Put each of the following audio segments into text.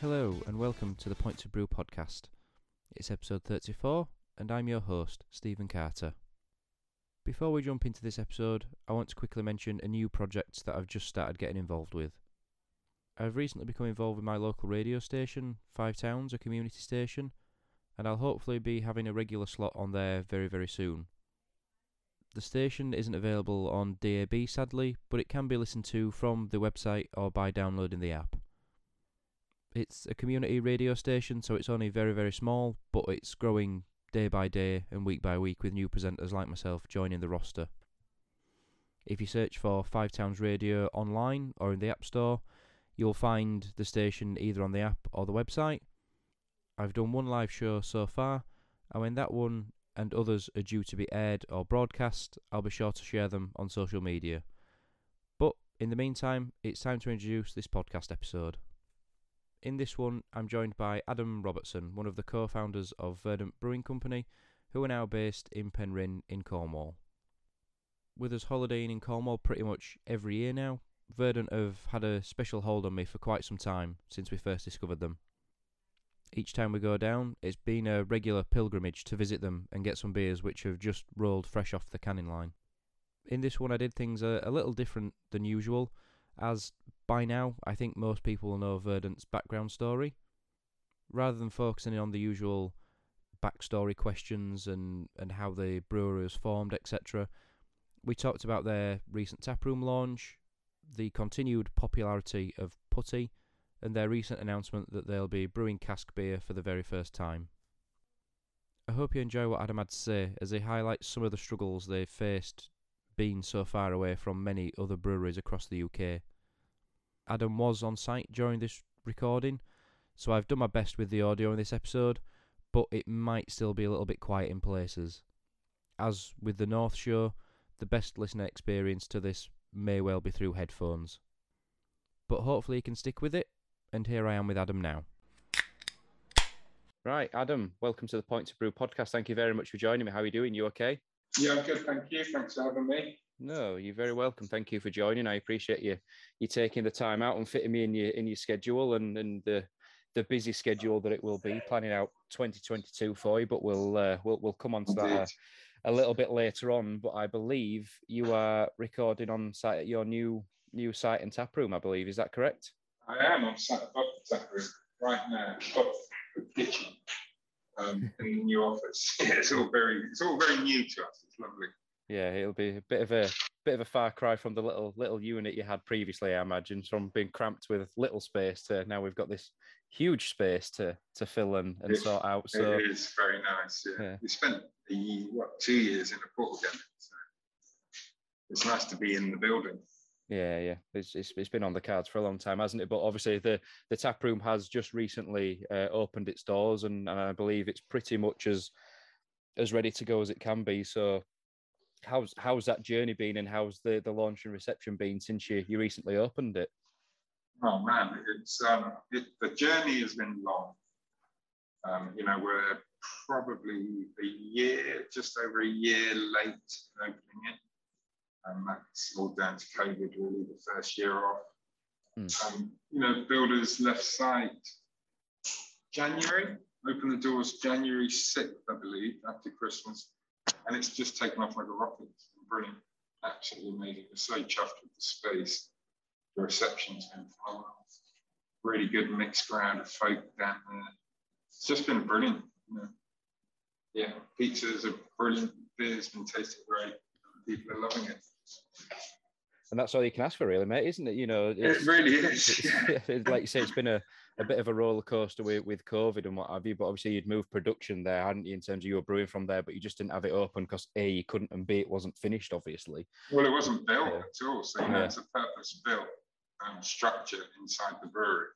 Hello, and welcome to the Point to Brew podcast. It's episode 34, and I'm your host, Stephen Carter. Before we jump into this episode, I want to quickly mention a new project that I've just started getting involved with. I've recently become involved with my local radio station, Five Towns, a community station, and I'll hopefully be having a regular slot on there very, very soon. The station isn't available on DAB sadly, but it can be listened to from the website or by downloading the app. It's a community radio station, so it's only very, very small, but it's growing day by day and week by week with new presenters like myself joining the roster. If you search for Five Towns Radio online or in the App Store, you'll find the station either on the app or the website. I've done one live show so far, and when that one and others are due to be aired or broadcast, I'll be sure to share them on social media. But in the meantime, it's time to introduce this podcast episode. In this one, I'm joined by Adam Robertson, one of the co founders of Verdant Brewing Company, who are now based in Penryn in Cornwall. With us holidaying in Cornwall pretty much every year now, Verdant have had a special hold on me for quite some time since we first discovered them. Each time we go down, it's been a regular pilgrimage to visit them and get some beers which have just rolled fresh off the canning line. In this one, I did things a, a little different than usual, as by now I think most people know Verdant's background story. Rather than focusing on the usual backstory questions and, and how the brewery was formed, etc., we talked about their recent taproom launch, the continued popularity of putty, and their recent announcement that they'll be brewing cask beer for the very first time. I hope you enjoy what Adam had to say as he highlights some of the struggles they've faced being so far away from many other breweries across the UK. Adam was on site during this recording, so I've done my best with the audio in this episode, but it might still be a little bit quiet in places. As with the North Show, the best listener experience to this may well be through headphones. But hopefully you can stick with it, and here I am with Adam now. Right, Adam, welcome to the Point to Brew podcast. Thank you very much for joining me. How are you doing? You okay? Yeah, I'm good, thank you. Thanks for having me. No, you're very welcome. Thank you for joining. I appreciate you you taking the time out and fitting me in your in your schedule and and the the busy schedule that it will be planning out 2022 for you. But we'll uh, we'll we'll come on to that a, a, little bit later on. But I believe you are recording on site at your new new site and tap room. I believe is that correct? I am on site above the tap room right now, above the kitchen um, in the new office. It's all very it's all very new to us. It's lovely. Yeah, it'll be a bit of a bit of a far cry from the little little unit you had previously, I imagine, from being cramped with little space to now we've got this huge space to to fill and, and sort out. So it is very nice. Yeah. yeah. We spent a year, what two years in a portal again. So it's nice to be in the building. Yeah, yeah, it's, it's, it's been on the cards for a long time, hasn't it? But obviously, the the tap room has just recently uh, opened its doors, and, and I believe it's pretty much as as ready to go as it can be. So how's how's that journey been and how's the the launch and reception been since you you recently opened it? Oh man it's um it, the journey has been long. Um you know we're probably a year just over a year late opening it. And that's all down to covid really the first year off. Mm. um, you know builders left site january opened the doors january 6th i believe after christmas and it's just taken off like a rocket. brilliant, absolutely amazing. We're so chuffed with the space. The reception's been phenomenal. Really good mixed crowd of folk down there. It's just been brilliant. You know. Yeah, pizzas are brilliant. Beer's been tasting great. People are loving it. And that's all you can ask for, really, mate, isn't it? You know, it really is. like you say, it's been a a bit of a roller coaster with, with COVID and what have you. But obviously, you'd moved production there, hadn't you, in terms of you were brewing from there, but you just didn't have it open because A, you couldn't, and B, it wasn't finished, obviously. Well, it wasn't built yeah. at all. So, you know, yeah. it's a purpose built um, structure inside the brewery.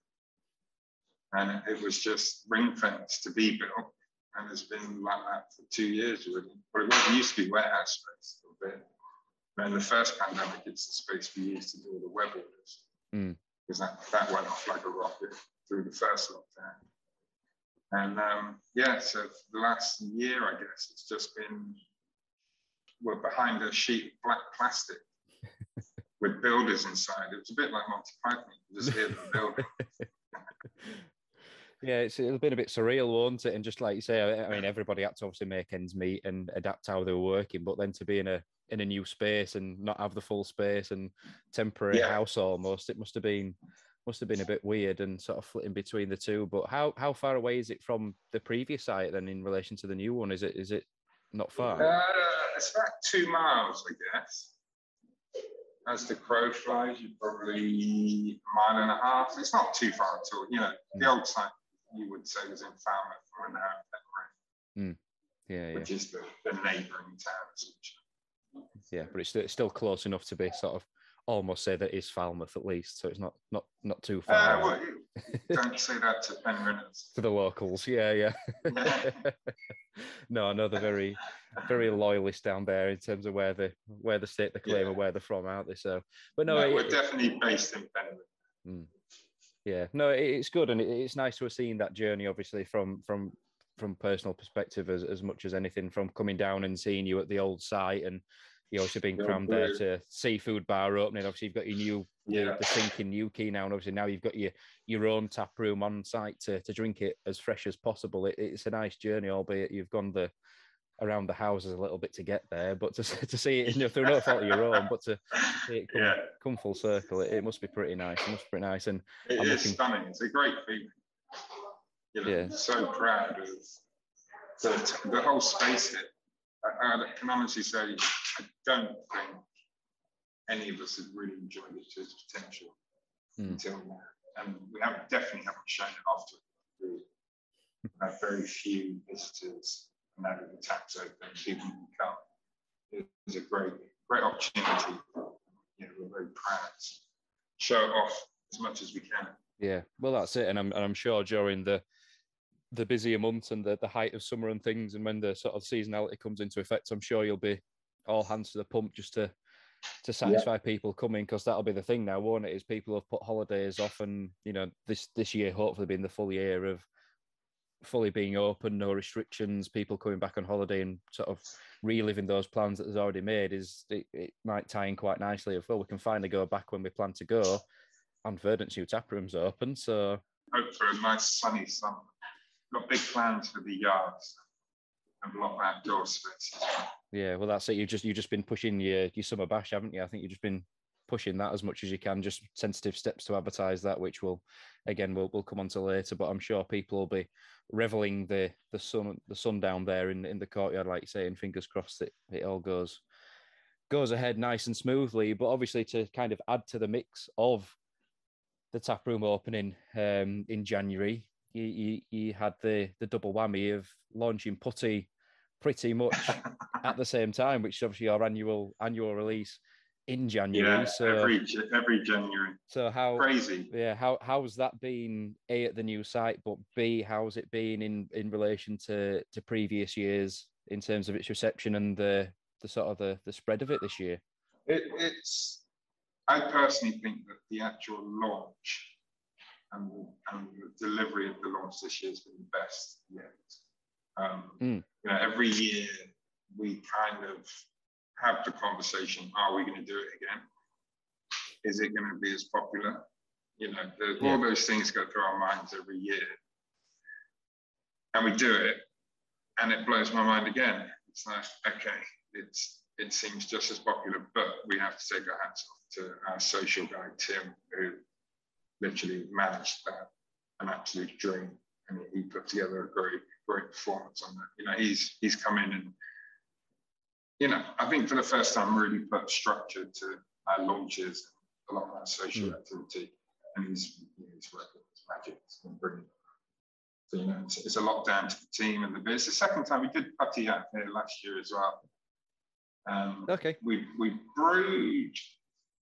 And it was just ring fenced to be built. And it's been like that for two years already. But it was used to be warehouse space a bit. And in the first pandemic, it's the space we used to do all the web orders. Mm because that, that went off like a rocket through the first lockdown. And um, yeah, so for the last year, I guess, it's just been, we're behind a sheet of black plastic with builders inside. It was a bit like Monty Python, you just hear them building. Yeah, it's it's been a bit surreal, won't it? And just like you say, I mean, everybody had to obviously make ends meet and adapt how they were working, but then to be in a in a new space and not have the full space and temporary yeah. house almost, it must have been must have been a bit weird and sort of flitting between the two. But how how far away is it from the previous site then in relation to the new one? Is it is it not far? Uh, it's about two miles, I guess. As the crow flies, you're probably a mile and a half. It's not too far at all. You know, mm. the old site you would say was in Falmouth or in Mm. Yeah, yeah. Which is the, the neighbouring town, Yeah, but it's it's still close enough to be sort of almost say that is Falmouth at least, so it's not not not too far. Uh, well, don't say that to to the locals, yeah, yeah. no, I know they're very very loyalist down there in terms of where the where the state they claim yeah. or where they're from, aren't they? So, but no, no it, we're definitely based in Penryn. Mm yeah no it's good and it's nice to have seen that journey obviously from from from personal perspective as, as much as anything from coming down and seeing you at the old site and you also being crammed there to seafood bar opening obviously you've got your new yeah. the Sink in Newquay now and obviously now you've got your your own tap room on site to, to drink it as fresh as possible it, it's a nice journey albeit you've gone the around the houses a little bit to get there, but to, to see it you know, through no fault of your own, but to, see it come, yeah. come full circle, it, it, must be pretty nice. It must be pretty nice, and it I'm is looking... stunning. It's a great feeling. You know, yeah. so proud of the, the whole space here. I, I can honestly say I don't think any of us have really enjoyed it to its potential mm. until now, and we have definitely haven't shown it off to. We have very few visitors and now that the taps open, people can come. It's a great, great opportunity. You know, we're very proud to show it off as much as we can. Yeah, well, that's it, and I'm and I'm sure during the the busier months and the, the height of summer and things, and when the sort of seasonality comes into effect, I'm sure you'll be all hands to the pump just to to satisfy yeah. people coming because that'll be the thing now, won't it? Is people have put holidays off, and you know this this year hopefully being the full year of fully being open, no restrictions, people coming back on holiday and sort of reliving those plans that there's already made is it, it might tie in quite nicely. If well, we can finally go back when we plan to go, and Verdant's new tap room's open, so hope for a nice sunny summer. Got big plans for the yards and a lot of outdoor space. Yeah, well, that's it. You've just you've just been pushing your your summer bash, haven't you? I think you've just been pushing that as much as you can. Just sensitive steps to advertise that, which will, again, we'll we'll come on to later. But I'm sure people will be reveling the the sun the sun down there in in the courtyard, like you say, and fingers crossed that it all goes goes ahead nice and smoothly. But obviously, to kind of add to the mix of the tap room opening um, in January, you, you, you had the the double whammy of launching putty pretty much at the same time, which is obviously our annual annual release in January. Yeah, so every every January. So how crazy? Yeah, how how's that been? A at the new site, but B how's it been in in relation to to previous years in terms of its reception and the the sort of the the spread of it this year? It, it's. I personally think that the actual launch and the, and the delivery of the launch this year has been the best yet. Um, mm. You know, every year we kind of have the conversation are we going to do it again? Is it going to be as popular? You know, the, yeah. all those things go through our minds every year. And we do it, and it blows my mind again. It's like, okay, it's it seems just as popular, but we have to take our hats off to our social guy, Tim, who literally managed that an absolute dream. And he put together a great, great performance on that. You know, he's he's come in and you know, I think for the first time really put structure to our launches, a lot of our social mm. activity, and he's, you know, he's working with magic. It's been brilliant. So, you know, it's, it's, a lot down to the team and the bit. It's the second time we did putty out here last year as well. Um, okay. We, we brewed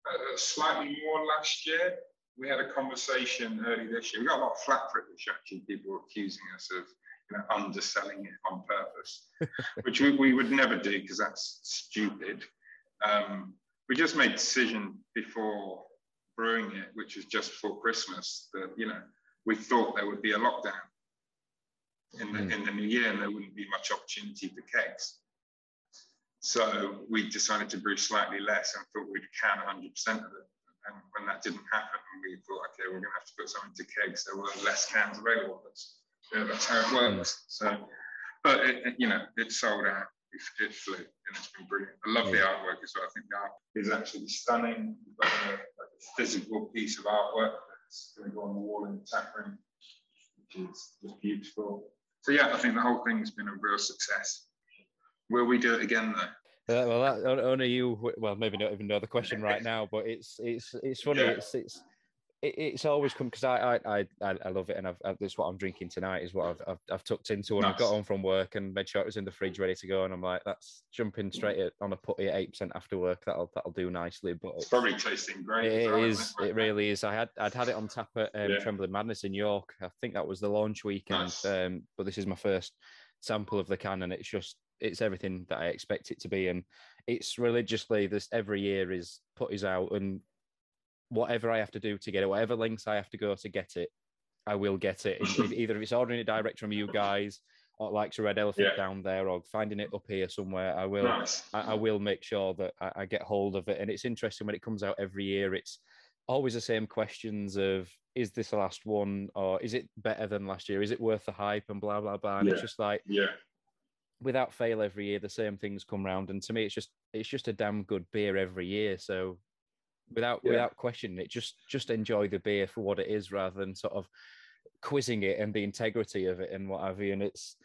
uh, slightly more last year. We had a conversation early this year. We got a lot of flack for it, which actually people were accusing us of you know, underselling it on purpose, which we, we would never do because that's stupid. Um, we just made a decision before brewing it, which was just before Christmas, that you know we thought there would be a lockdown in the mm. in the new year and there wouldn't be much opportunity for kegs. So we decided to brew slightly less and thought we'd can 100% of it. And when that didn't happen, we thought, okay, we're going to have to put something to kegs. So we'll have less cans available. That's, yeah, that's how it works. Mm. So, but it, it, you know, it sold out. It, it flew, and it's been brilliant. I love the artwork as well. I think the art is actually stunning. We've got a, like a physical piece of artwork that's going to go on the wall in the tap room, which is just beautiful. So yeah, I think the whole thing's been a real success. Will we do it again though? Uh, well, that, only you. Well, maybe not even know the question right now, but it's it's it's funny. Yeah. It's it's it's always come because I, I I I love it, and I've, I've, that's what I'm drinking tonight. Is what I've I've, I've tucked into when nice. I got home from work and made sure it was in the fridge ready to go. And I'm like, that's jumping straight at, on a putty at eight percent after work. That'll that'll do nicely. But it's, it's probably tasting great. It is. It, it really is. I had I'd had it on tap at um, yeah. Trembling Madness in York. I think that was the launch weekend. Nice. Um, but this is my first sample of the can, and it's just it's everything that I expect it to be, and it's religiously this every year is put is out and whatever I have to do to get it, whatever links I have to go to get it, I will get it. Either if it's ordering it direct from you guys, or like a red elephant yeah. down there, or finding it up here somewhere, I will. Nice. I, I, will make sure that I, I, get hold of it. And it's interesting when it comes out every year. It's always the same questions of is this the last one, or is it better than last year? Is it worth the hype and blah blah blah? And yeah. it's just like yeah. Without fail, every year the same things come round, and to me, it's just it's just a damn good beer every year. So without yeah. without questioning It just just enjoy the beer for what it is, rather than sort of quizzing it and the integrity of it and what have you. And it's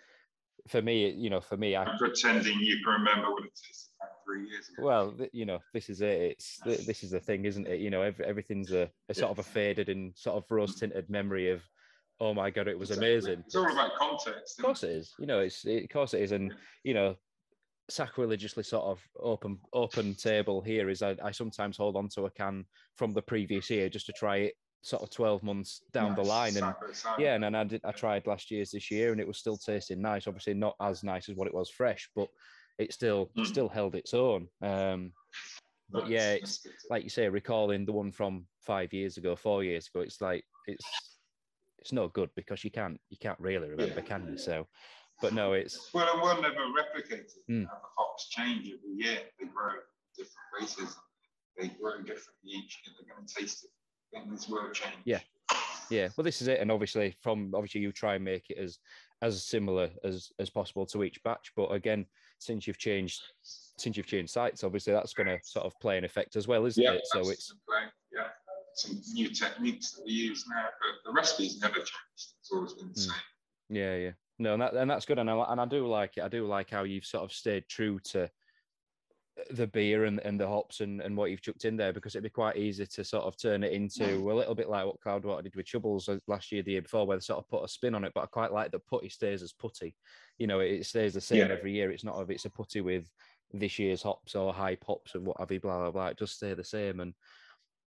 for me, you know, for me, I, am pretending you can remember what it is three years ago. Well, you know, this is it. It's this is the thing, isn't it? You know, every, everything's a, a sort of a faded and sort of rose tinted memory of. Oh my god, it was exactly. amazing. It's all about context. Of course it is. You know, it's it, of course it is, and you know, sacrilegiously sort of open open table here is I, I sometimes hold on to a can from the previous year just to try it sort of 12 months down nice. the line and yeah and, and I did I tried last year's this year and it was still tasting nice obviously not as nice as what it was fresh but it still mm. still held its own um but yeah it's like you say recalling the one from five years ago four years ago it's like it's it's not good because you can't you can't really remember yeah. can you so but no, it's well, it will never replicate it. Mm. The hops change every year; they grow different races. They grow differently each year. They're going to taste it. Things will change. Yeah, yeah. Well, this is it, and obviously, from obviously, you try and make it as as similar as as possible to each batch. But again, since you've changed since you've changed sites, obviously, that's going to sort of play an effect as well, isn't yeah, it? So it's some new techniques that we use now, but the recipe's never changed. It's always been the mm. same. Yeah, yeah. No, and, that, and that's good, and I, and I do like it. I do like how you've sort of stayed true to the beer and, and the hops and, and what you've chucked in there because it'd be quite easy to sort of turn it into a little bit like what Cloudwater did with Chubbles last year, the year before, where they sort of put a spin on it. But I quite like that putty stays as putty. You know, it stays the same yeah. every year. It's not if it's a putty with this year's hops or high pops and what have you, blah blah blah. It just stay the same. And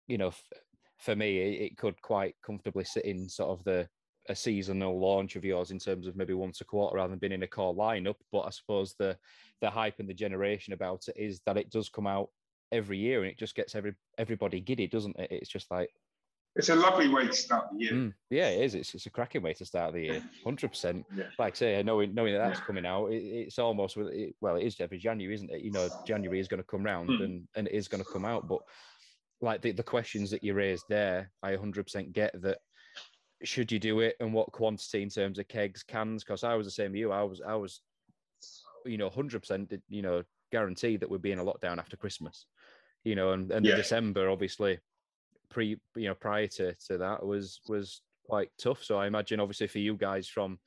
you know, f- for me, it, it could quite comfortably sit in sort of the a seasonal launch of yours in terms of maybe once a quarter rather than being in a core lineup. But I suppose the the hype and the generation about it is that it does come out every year and it just gets every everybody giddy, doesn't it? It's just like it's a lovely way to start the year. Mm, yeah, it is. It's, it's a cracking way to start the year. Hundred yeah. percent. Like I say, knowing knowing that that's yeah. coming out, it, it's almost well, it is every January, isn't it? You know, January is going to come round mm. and and it is going to come out. But like the, the questions that you raised there, I hundred percent get that should you do it and what quantity in terms of kegs, cans? Because I was the same as you. I was, I was, you know, hundred percent, you know, guaranteed that we'd be in a lockdown after Christmas, you know, and and yeah. December obviously, pre, you know, prior to to that was was quite tough. So I imagine obviously for you guys from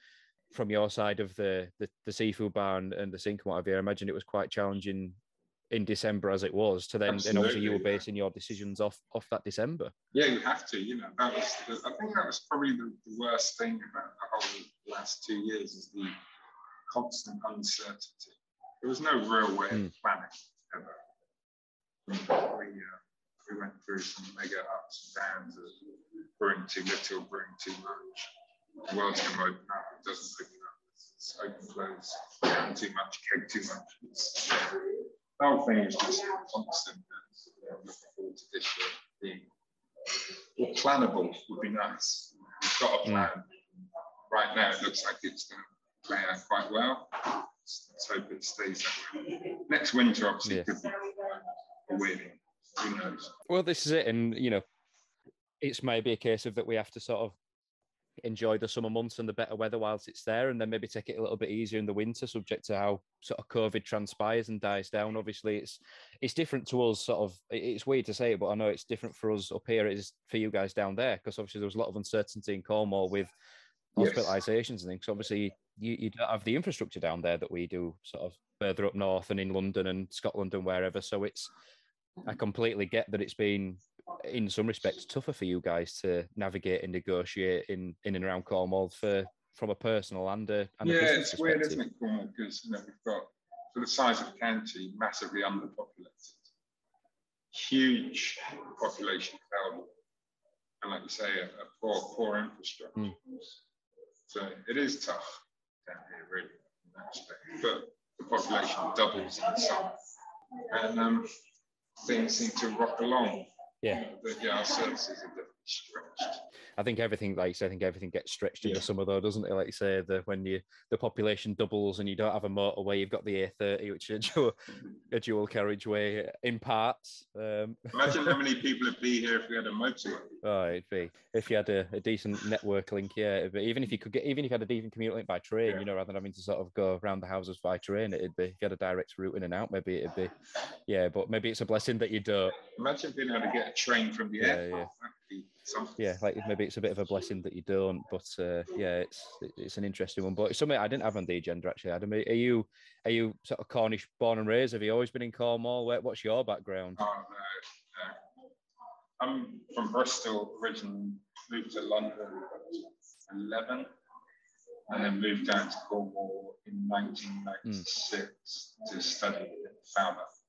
from your side of the the, the seafood bar and, and the sink and whatever, I imagine it was quite challenging in December as it was to then, and obviously you were basing your decisions off off that December. Yeah, you have to. You know, that was. The, I think that was probably the, the, worst thing about the whole last two years is the constant uncertainty. There was no real way mm. of planning ever. We, uh, we went through some mega ups and downs of brewing too little, brewing too much. The world's going to open up. It doesn't open up. It's open close. Down too much, keg too much. It's, the whole thing is just constant. Uh, looking forward to this year being well, plannable would be nice. We've got a plan. Mm. Right now, it looks like it's going to play out quite well. Let's hope it stays that way. Next winter, obviously, yeah. could be a weird who knows? Well, this is it, and you know, it's maybe a case of that we have to sort of enjoy the summer months and the better weather whilst it's there, and then maybe take it a little bit easier in the winter, subject to how sort of COVID transpires and dies down. Obviously, it's it's different to us. Sort of, it's weird to say it, but I know it's different for us up here. It is for you guys down there because obviously there was a lot of uncertainty in Cornwall with hospitalizations yes. and things. Obviously, you, you don't have the infrastructure down there that we do, sort of further up north and in London and Scotland and wherever. So it's I completely get that it's been in some respects tougher for you guys to navigate and negotiate in in and around Cornwall for from a personal and a, and yeah, a it's weird, isn't it, Cornwall? Because you know we've got for the size of the county, massively underpopulated, huge population available, and like you say, a, a poor poor infrastructure. Mm. So it is tough down here, really, in that respect. But the population doubles in the summer, and um, things seem to rock along. Yeah. But yeah, our services are definitely stretched. I think everything, like you say, I think everything gets stretched into yeah. summer though, doesn't it? Like you say, the when you the population doubles and you don't have a motorway, you've got the A30, which is a dual, a dual carriageway in parts. Um, Imagine how many people would be here if we had a motorway. Oh, it'd be if you had a, a decent network link, yeah. But even if you could get, even if you had a decent commute link by train, yeah. you know, rather than having to sort of go around the houses by train, it'd be if you had a direct route in and out, maybe it'd be, yeah. But maybe it's a blessing that you don't. Imagine being able to get a train from the yeah, airport. Yeah yeah, like maybe it's a bit of a blessing that you don't, but uh, yeah, it's it's an interesting one. But it's something I didn't have on the agenda actually. Adam, are you are you sort of Cornish born and raised? Have you always been in Cornwall? what's your background? Oh, no, no. I'm from Bristol originally, moved to London 11, and then moved down to Cornwall in 1996 mm. to study at Falmouth.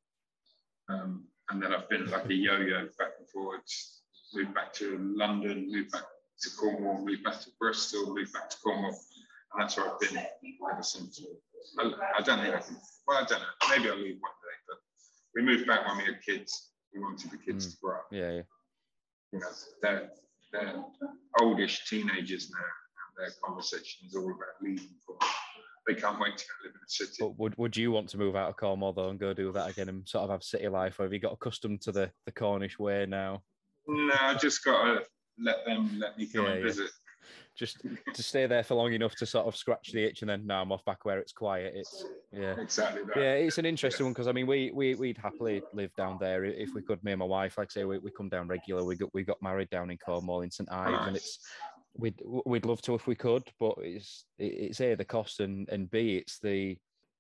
Um, and then I've been like a yo-yo back and forwards moved back to London, moved back to Cornwall, moved back to Bristol, moved back to Cornwall, and that's where I've been ever since. I, I don't think I can. Well, I don't know. Maybe I'll leave one day, but we moved back when we had kids. We wanted the kids mm. to grow up. Yeah, yeah. You know, they're they're oldish teenagers now, and their conversation is all about leaving Cornwall. They can't wait to go live in a city. But would, would you want to move out of Cornwall though and go do that again and sort of have city life, or have you got accustomed to the, the Cornish way now? No, I just got to let them let me come yeah, and yeah. visit. Just to stay there for long enough to sort of scratch the itch, and then now I'm off back where it's quiet. It's yeah, exactly. That. Yeah, it's an interesting yeah. one because I mean, we we we'd happily live down there if we could. Me and my wife, like I say, we, we come down regular. We got we got married down in Cornwall in St Ives, nice. and it's we'd we'd love to if we could, but it's it's a the cost and and b it's the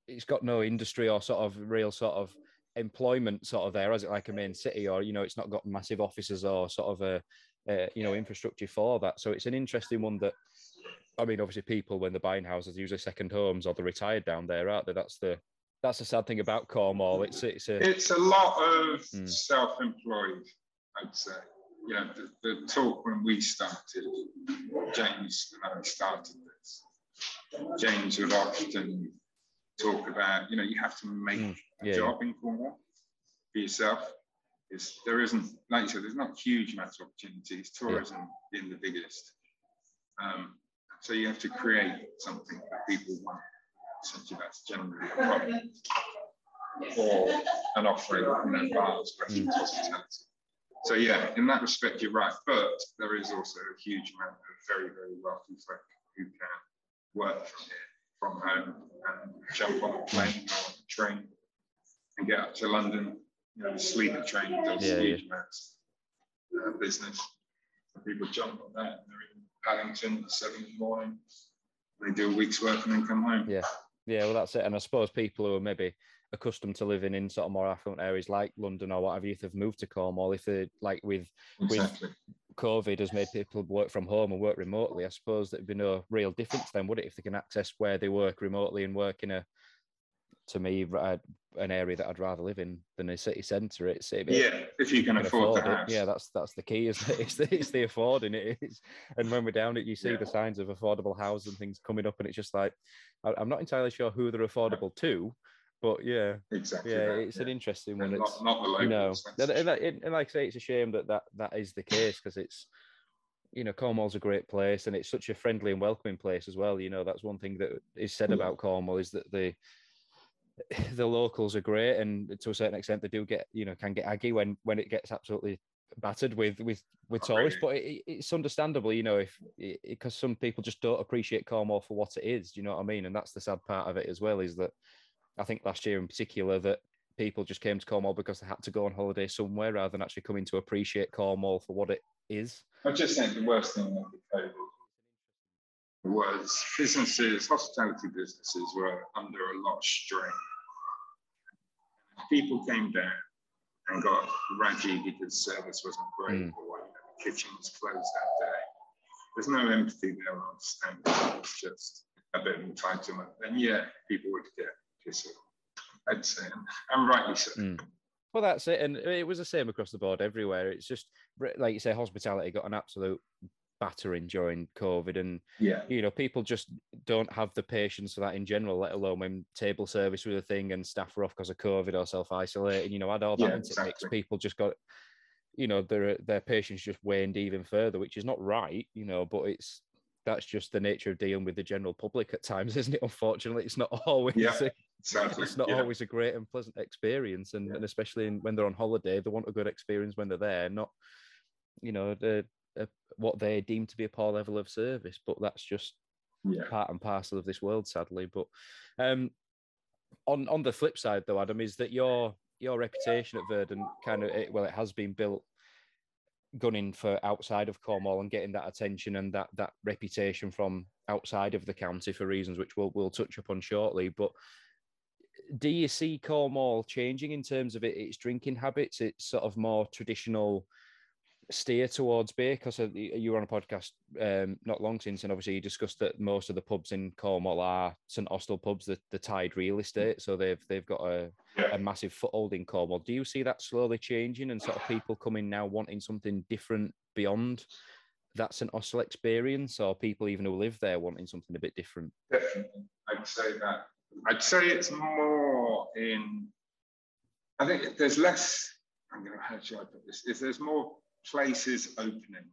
it's got no industry or sort of real sort of employment sort of there, as it like a main city, or you know, it's not got massive offices or sort of a, a you know infrastructure for that. So it's an interesting one that. I mean, obviously, people when they're buying houses, usually second homes or they're retired down there, aren't they? That's the that's the sad thing about Cornwall. It's it's a it's a lot of mm. self-employed, I'd say. You know, the, the talk when we started, James and I started this. James would often talk about, you know, you have to make mm, yeah, a job yeah. in Cornwall for yourself. It's, there isn't, like you said, there's not huge amounts of opportunities. Tourism yeah. being the biggest. Um, so you have to create something that people want. Essentially, that's generally a product or an offering, you know, bars, restaurants, mm. hospitality. So yeah, in that respect, you're right. But there is also a huge amount of very, very wealthy folk who can work from here from home and jump on a plane or a train and get up to London. You know, the sleeper train does yeah, huge yeah. amounts uh, business. people jump on that and they're in Paddington at seven in the morning. They do a week's work and then come home. Yeah. Yeah, well, that's it. And I suppose people who are maybe accustomed to living in sort of more affluent areas like London or whatever, if they've moved to Cornwall, if they like with exactly. with COVID has made people work from home and work remotely, I suppose there'd be no real difference then, would it, if they can access where they work remotely and work in a, to me, an area that I'd rather live in than a city centre. It's it, yeah, if you can, can afford, afford it. Yeah, that's that's the key. Is it? It's the, it's the affording it is. And when we're down it, you see yeah. the signs of affordable houses and things coming up, and it's just like I'm not entirely sure who they're affordable to, but yeah, exactly. Yeah, that, it's yeah. an interesting one. It's not, not the locals. No, and, and, and, like I say, it's a shame that that, that is the case because it's, you know, Cornwall's a great place and it's such a friendly and welcoming place as well. You know, that's one thing that is said mm. about Cornwall is that the the locals are great, and to a certain extent, they do get you know can get aggy when when it gets absolutely battered with with with Oh, tourists. But it, it's understandable, you know, if because some people just don't appreciate Cornwall for what it is. Do you know what I mean? And that's the sad part of it as well. Is that I think last year in particular that people just came to Cornwall because they had to go on holiday somewhere rather than actually coming to appreciate Cornwall for what it is. I just think the worst thing with COVID was businesses, hospitality businesses were under a lot of strain. People came down and got raggy because service wasn't great Mm. or the kitchen was closed that day. There's no empathy there on standing. It's just a bit of entitlement. And yeah, people would get pissed off, I'd say, and, and rightly so. Mm. Well, that's it, and it was the same across the board everywhere. It's just like you say, hospitality got an absolute battering during COVID, and Yeah. you know people just don't have the patience for that in general. Let alone when table service was a thing and staff were off because of COVID or self isolating. You know, add all that Yeah, into the mix. People just got, you know, their their patience just waned even further, which is not right. You know, but it's that's just the nature of dealing with the general public at times, isn't it? Unfortunately, it's not always. Yeah. a- Sadly. it's not yeah. always a great and pleasant experience and, Yeah. and especially in, when they're on holiday they want a good experience when they're there not you know the, uh, what they deem to be a poor level of service but that's just yeah. part and parcel of this world sadly but um on on the flip side though adam is that your your reputation at verdant kind of it, well it has been built gunning for outside of cornwall and getting that attention and that that reputation from outside of the county for reasons which we'll we'll touch upon shortly but do you see Cornwall changing in terms of it, its drinking habits? It's sort of more traditional steer towards beer because you were on a podcast um, not long since, and obviously you discussed that most of the pubs in Cornwall are St Austell pubs, the, the tied real estate, so they've they've got a, Yeah. a massive foothold in Cornwall. Do you see that slowly changing and sort of people coming now wanting something different beyond that St Austell experience, or people even who live there wanting something a bit different? Definitely, I'd say that. I'd say it's more in. I think there's less. I'm going to how should I put this? Is there's more places opening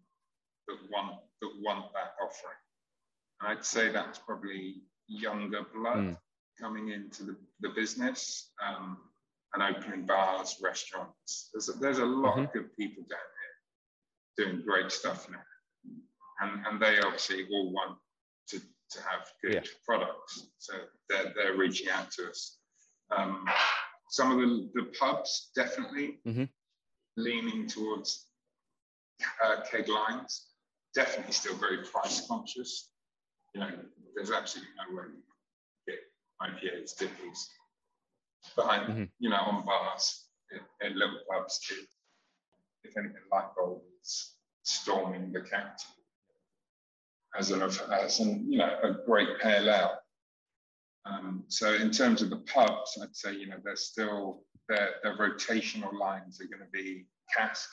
that want that want that offering, and I'd say that's probably younger blood Mm. coming into the, the business um, and opening bars, restaurants. There's a, there's a lot of good people down here doing great stuff now, and and they obviously all want to, to have good Yeah. products. So they're, they're reaching out to us. Um, some of the, the pubs definitely Mhm. leaning towards uh, keg lines, definitely still very price conscious. You know, there's absolutely no way you can get IPAs, dippies behind, Mhm. you know, on bars in, in little pubs. If, if anything like gold is storming the county as an, as an you know, a great pale ale. Um, so in terms of the pubs, I'd say, you know, they're still, their, their rotational lines are going to be cask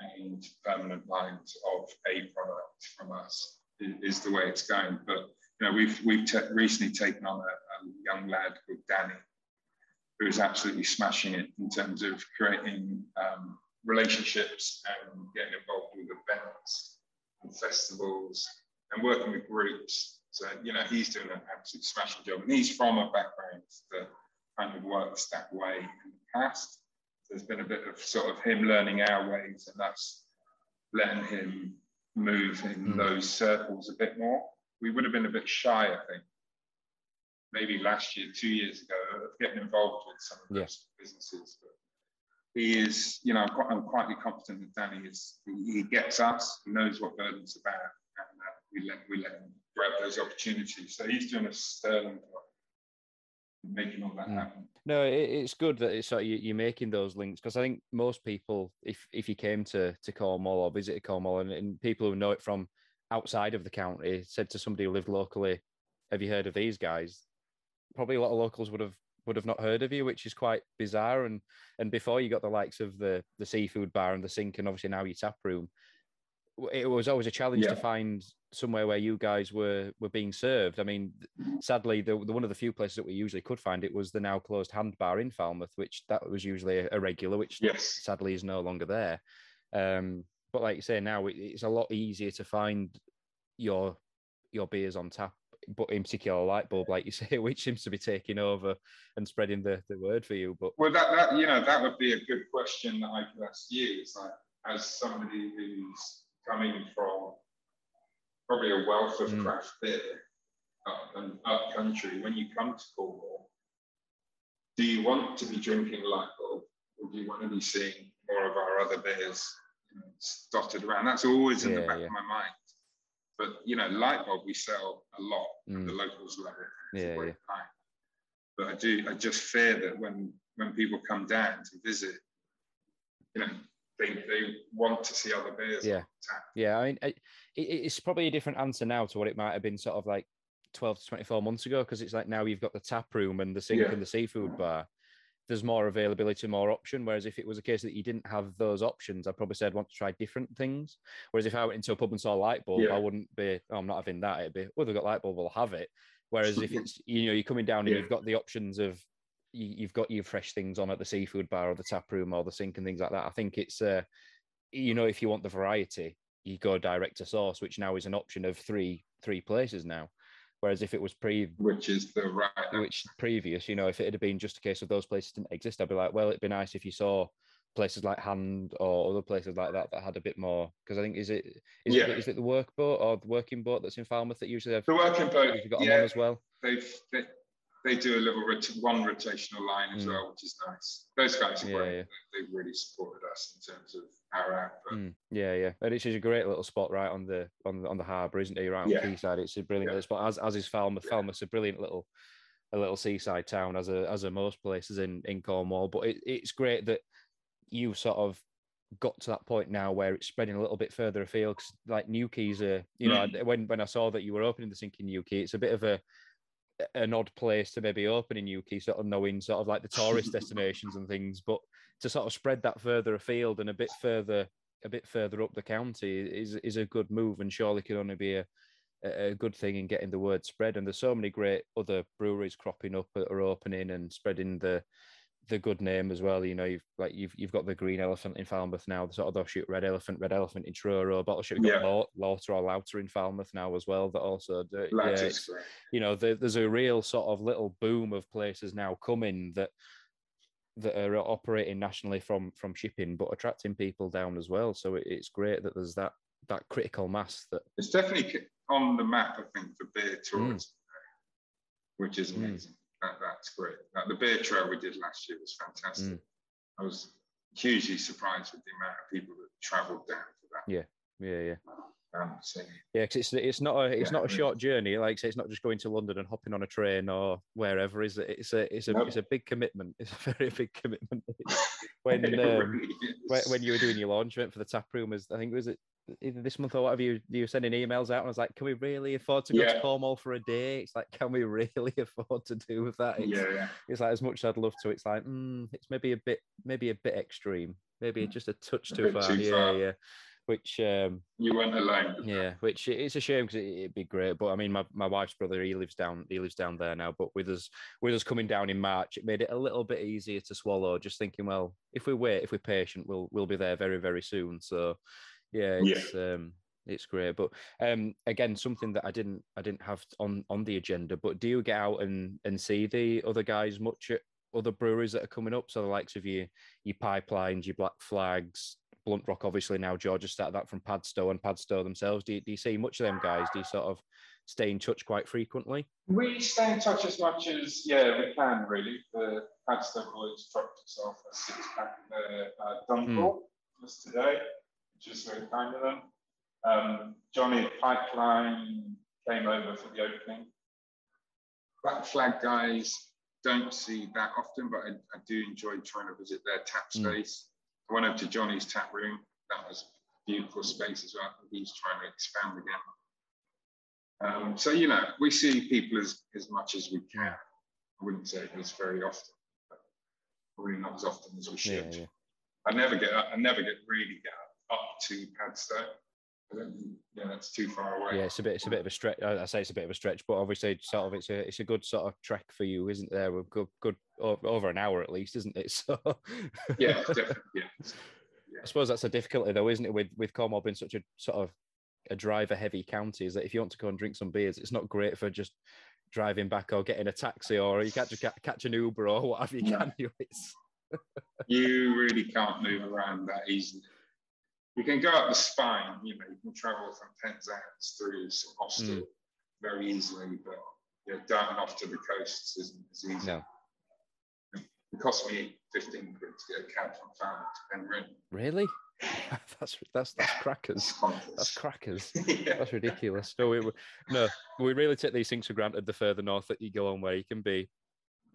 and permanent lines of a product from us is the way it's going. But, you know, we've, we've ta- recently taken on a, a young lad called Danny, who is absolutely smashing it in terms of creating um, relationships and getting involved with events and festivals and working with groups. So, you know, he's doing an absolute smashing job. And he's from a background that kind of works that way in the past. There's been a bit of sort of him learning our ways, and that's letting him move in Mm. those circles a bit more. We would have been a bit shy, I think, maybe last year, two years ago, of getting involved with some of Yeah. those businesses. But he is, you know, I'm quite, I'm quietly confident that Danny is, he, he gets us, he knows what Verdant's about, and uh, we, let, we let him grab those opportunities. So he's doing a sterling job making all that happen. No, it, it's good that it's sort of you, you're making those links because I think most people, if if you came to to Cornwall or visited Cornwall, and, and people who know it from outside of the county, said to somebody who lived locally, "Have you heard of these guys?" Probably a lot of locals would have would have not heard of you, which is quite bizarre. And and before you got the likes of the the seafood bar and the sink, and obviously now your tap room, it was always a challenge to find somewhere where you guys were were being served. I mean, sadly, the, the one of the few places that we usually could find it was the now closed hand bar in Falmouth, which that was usually a, a regular, which Yes. sadly is no longer there. Um, but like you say, now it, it's a lot easier to find your your beers on tap but in particular light bulb, like you say, which seems to be taking over and spreading the, the word for you. But well, that, that you know that would be a good question that I could ask you. It's like as somebody who's coming from probably a wealth of mm. craft beer up and up country, when you come to Cornwall, do you want to be drinking light bulb or do you want to be seeing more of our other beers you know, dotted around? That's always in yeah, the back yeah. of my mind. But you know, light bulb we sell a lot. Mm. The locals love it. It's yeah, yeah. But I do. I just fear that when when people come down to visit, you know, they, they want to see other beers. Yeah, yeah. I mean, it, it's probably a different answer now to what it might have been sort of like 12 to 24 months ago because it's like now you've got the tap room and the sink yeah. and the seafood bar there's more availability more option whereas if it was a case that you didn't have those options i probably said want to try different things whereas if i went into a pub and saw a light bulb yeah. i wouldn't be oh, i'm not having that it'd be oh they've got light bulb i'll have it whereas if it's you know you're coming down and yeah. you've got the options of you, have got your fresh things on at the seafood bar or the tap room or the sink and things like that i think it's uh you know if you want the variety you go direct to source which now is an option of three three places now Whereas if it was pre, which is the right, which previous, you know, if it had been just a case of those places didn't exist, I'd be like, well, it'd be nice if you saw places like Hand or other places like that that had a bit more. Because I think is it is yeah. it is it the work boat or the working boat that's in Falmouth that usually have the working boat? You've got yeah, them on as well. They've they, they do a little rot- one rotational line as mm. well, which is nice. Those guys are yeah, great. Yeah. They've really supported us in terms of our output. Mm. Yeah, yeah, and it's just a great little spot right on the on the, on the harbour, isn't it? Right on yeah. the quayside. It's a brilliant yeah. little spot. As as is Falmouth. Falmouth's a brilliant little a little seaside town, as a as are most places in in Cornwall. But it, it's great that you sort of got to that point now where it's spreading a little bit further afield. Cause like Keys, a, you know, mm. when when I saw that you were opening the Sink in Newquay, it's a bit of a an odd place to maybe open in Newquay, sort of knowing sort of like the tourist destinations and things, but to sort of spread that further afield and a bit further a bit further up the county is is a good move and surely could only be a a good thing in getting the word spread. And there's so many great other breweries cropping up that are opening and spreading the the good name as well. You know, you've like you've you've got the Green Elephant in Falmouth now, the sort of offshoot Red Elephant, Red Elephant in Truro, Bottleship got yeah. Lauter or Lauter in Falmouth now as well. That also, do, yeah, you know, the, there's a real sort of little boom of places now coming that that are operating nationally from from shipping, but attracting people down as well. So it, it's great that there's that that critical mass that it's definitely on the map. I think for beer tourism, mm. which is mm. amazing. Mm that, that's great. Like the beer trail we did last year was fantastic. Mm. I was hugely surprised with the amount of people that travelled down for that. Yeah, yeah, yeah. Um, so, yeah, because it's it's not a it's yeah, not a short journey. Like say, it's not just going to London and hopping on a train or wherever. Is it? It's a it's a nope. it's a big commitment. It's a very big commitment. when um, really when, you were doing your launch event for the tap room, is I think was it either this month or whatever you you were sending emails out and I was like, can we really afford to go yeah. to Cornwall for a day? It's like, can we really afford to do with that? It's, yeah, yeah. It's like as much as I'd love to, it's like, mm, it's maybe a bit maybe a bit extreme, maybe mm. just a touch a too far. Too yeah, far. yeah. Which um, you went alone. Yeah, which it's a shame because it, would be great. But I mean, my, my wife's brother he lives down he lives down there now. But with us with us coming down in March, it made it a little bit easier to swallow. Just thinking, well, if we wait, if we're patient, we'll we'll be there very very soon. So yeah, it's yeah. um it's great. But um again, something that I didn't I didn't have on on the agenda. But do you get out and and see the other guys much at other breweries that are coming up? So the likes of your your pipelines, your black flags, Blunt Rock, obviously now Georgia started that from Padstow and Padstow themselves. Do you, do you see much of them guys? Do you sort of stay in touch quite frequently? We stay in touch as much as yeah we can really. The Padstow boys dropped us off a six pack uh, Dunkel mm. just today which is very kind of them. Um, Johnny Pipeline came over for the opening. Black Flag guys don't see that often, but I, I do enjoy trying to visit their tap mm. space. Mm. I went up to Johnny's tap room. That was beautiful space as well. He's trying to expand again. Um, so, you know, we see people as, as much as we can. I wouldn't say it's very often, but probably not as often as we should. Yeah, yeah. I never get I never get really get up to Padstow. Yeah, that's too far away. Yeah, it's a bit. It's a bit of a stretch. I say it's a bit of a stretch, but obviously, sort of, it's a it's a good sort of trek for you, isn't there? We've good, good over an hour at least, isn't it? So yeah, definitely. Yeah. I suppose that's a difficulty, though, isn't it? With with Cornwall being such a sort of a driver heavy county is that if you want to go and drink some beers, it's not great for just driving back or getting a taxi or you catch a, catch an Uber or whatever you can. You really can't move around that easily. You can go up the spine, you know, you can travel from Penzance through Austria mm. very easily, but you know, down off to the coasts isn't as easy. No. It cost me 15 quid to get a cab from Falmouth to Penryn. Really? that's that's that's crackers. That's crackers. yeah. That's ridiculous. No, we, no, we really take these things for granted. The further north that you go on, where you can be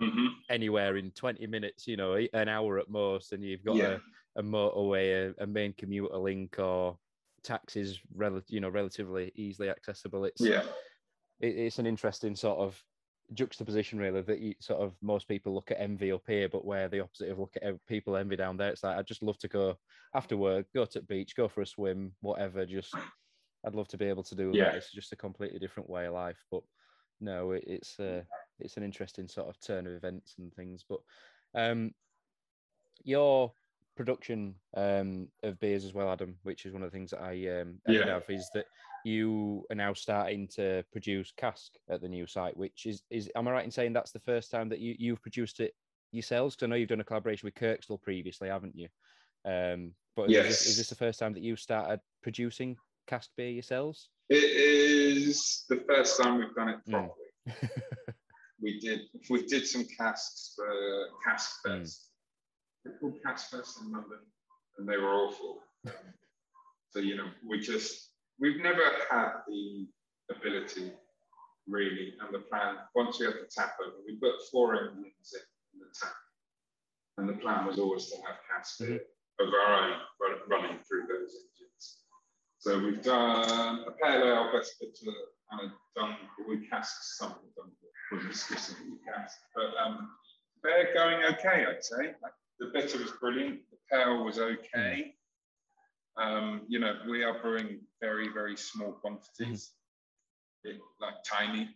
mm-hmm. anywhere in twenty minutes, you know, an hour at most, and you've got Yeah. a, a motorway, a, a main commuter link, or taxis, rel- you know, relatively easily accessible. It's Yeah, it, it's an interesting sort of juxtaposition really that you sort of most people look at envy up here but where the opposite of look at people envy down there it's like i'd just love to go after work go to the beach go for a swim whatever just i'd love to be able to do Yeah. that it's just a completely different way of life but no it, it's uh, it's an interesting sort of turn of events and things but um your production um of beers as well adam which is one of the things that i um I Yeah. have is that you are now starting to produce cask at the new site, which is is am I right in saying that's the first time that you you've produced it yourselves? Because I know you've done a collaboration with Kirkstall previously, haven't you? Um, but is, this, Yes. is this the first time that you've started producing cask beer yourselves? it is the first time we've done it Mm. properly. We did we did some casks for Cask Mm. They're called Cask in London, and they were awful. Um, so you know, we just we've never had the ability really and the plan. Once we had the tap open, we put four engines in, the tap, and the plan was always to have cask beer of our own running through those engines. So we've done a pale ale, best bitter, and a dunk. We cast some of them, wasn't specifically cast, but um, they're going okay, I'd say. The bitter was brilliant. The pale was okay. Um, you know, we are brewing very, very small quantities, it, like tiny.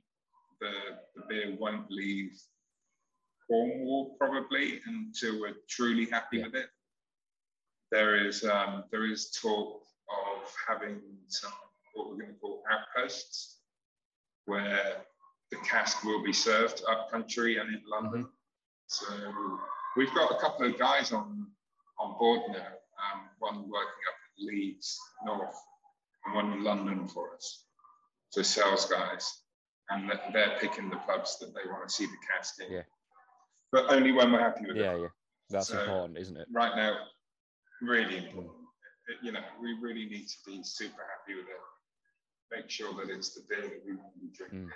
The, the beer won't leave Cornwall probably until we're truly happy Yeah. with it. There is um, there is talk of having some what we're going to call outposts, where the cask will be served up country and in London. So we've got a couple of guys on on board now. Um, one working up in Leeds North, and one in London for us. So sales guys, and they're picking the pubs that they want to see the cask in. Yeah. But only when we're happy with it yeah, yeah, that's So- important, isn't it? right now really important. It- you know, we really need to be super happy with it. Make sure that it's the beer that we want to be drinking. Mm.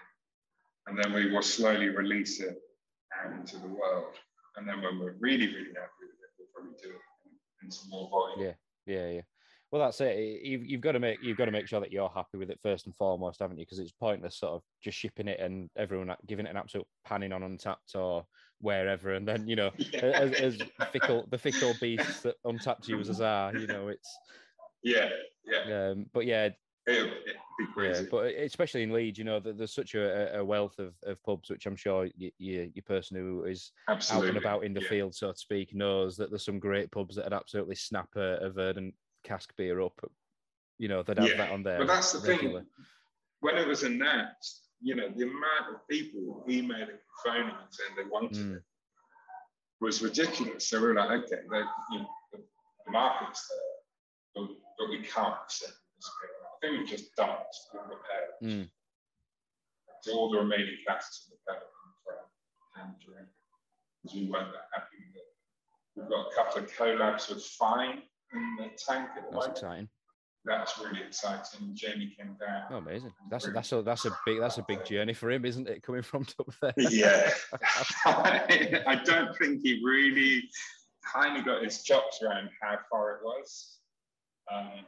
And then we will slowly release it out into the world. And then when we're really, really happy with it, we'll probably do it in, some more volume. Yeah. Yeah, yeah. Well, that's it. You've, you've got to make you've got to make sure that you're happy with it first and foremost, haven't you? Because it's pointless sort of just shipping it and everyone giving it an absolute panning on Untappd or wherever, and then you know, as, as fickle the fickle beasts that Untappd users are, you know, it's. Yeah, yeah. Um, but yeah, Yeah, but especially in Leeds, you know, there's such a, a wealth of, of pubs, which I'm sure you, you, your person who is Absolutely. out and about in the yeah. field, so to speak, knows that there's some great pubs that would absolutely snap a, a verdant cask beer up. You know, they'd have Yeah, that on there. But that's the thing. When it was announced, you know, the amount of people emailing, phoning, and saying they wanted Mm. it was ridiculous. So we were like, okay, they, you know, the, the market's there, but, but we can't send this beer. I think we just dumped all the pairs. Mm. So all the remaining casks in the pair and drink because we weren't that happy with it. We've got a couple of collabs with Fyne in the tank at the That's moment. exciting. That's really exciting. Jamie came down. Oh, amazing. That's a, that's a that's a big that's a big journey for him, isn't it? Coming from up there. yeah. I don't think he really kind of got his chops around how far it was. Um,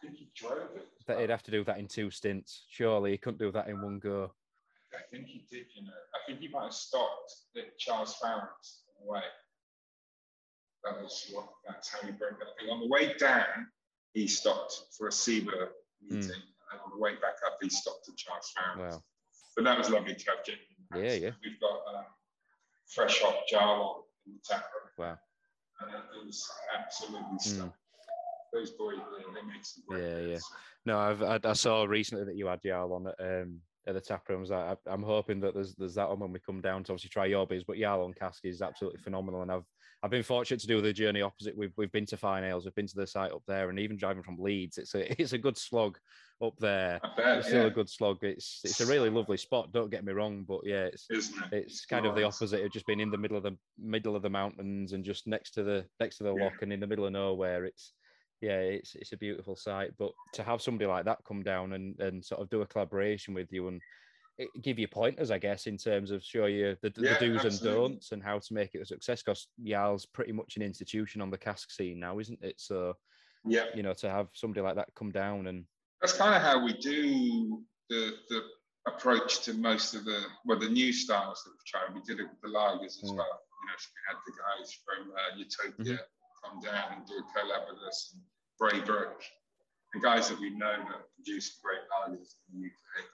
think he drove it. That he'd have to do that in two stints. Surely he couldn't do that in one go. I think he did, you know. I think he might have stopped at Charles Faram's on the way. That was what, that's how he broke it. I think on the way down, he stopped for a SIBA meeting. And on the way back up, he stopped at Charles Faram's. Wow. But that was lovely to have Jamie. Yeah, yeah. We've got um, fresh hop Jarl on in the tap room. Wow. And it was absolutely Mm. Those boys, they, make some great Yeah, yeah. No, I've I, I saw recently that you had Jarl on at um at the tap rooms. I, I'm hoping that there's there's that one when we come down to obviously try your beers. But Jarl on cask is absolutely phenomenal, and I've I've been fortunate to do the journey opposite. We've we've been to Fyne Ales, we've been to the site up there, and even driving from Leeds, it's a it's a good slog up there. Bet, It's still yeah, a good slog. It's it's a really lovely spot. Don't get me wrong, but yeah, it's isn't it? it's kind of the opposite of just being in the middle of the middle of the mountains and just next to the next to the Yeah. loch and in the middle of nowhere. It's yeah, it's it's a beautiful sight. But to have somebody like that come down and and sort of do a collaboration with you and give you pointers, I guess, in terms of show you the, the Yeah, do's and don'ts and how to make it a success. Because Yarl's pretty much an institution on the cask scene now, isn't it? So Yeah, you know to have somebody like that come down and that's kind of how we do the the approach to most of the well the new styles that we've tried. We did it with the lagers as Mm. well. You know, so we had the guys from uh, Utopia Mm-hmm. come down and do a collab with us, and Braybrook, and guys that we know that produce great lagers in the UK.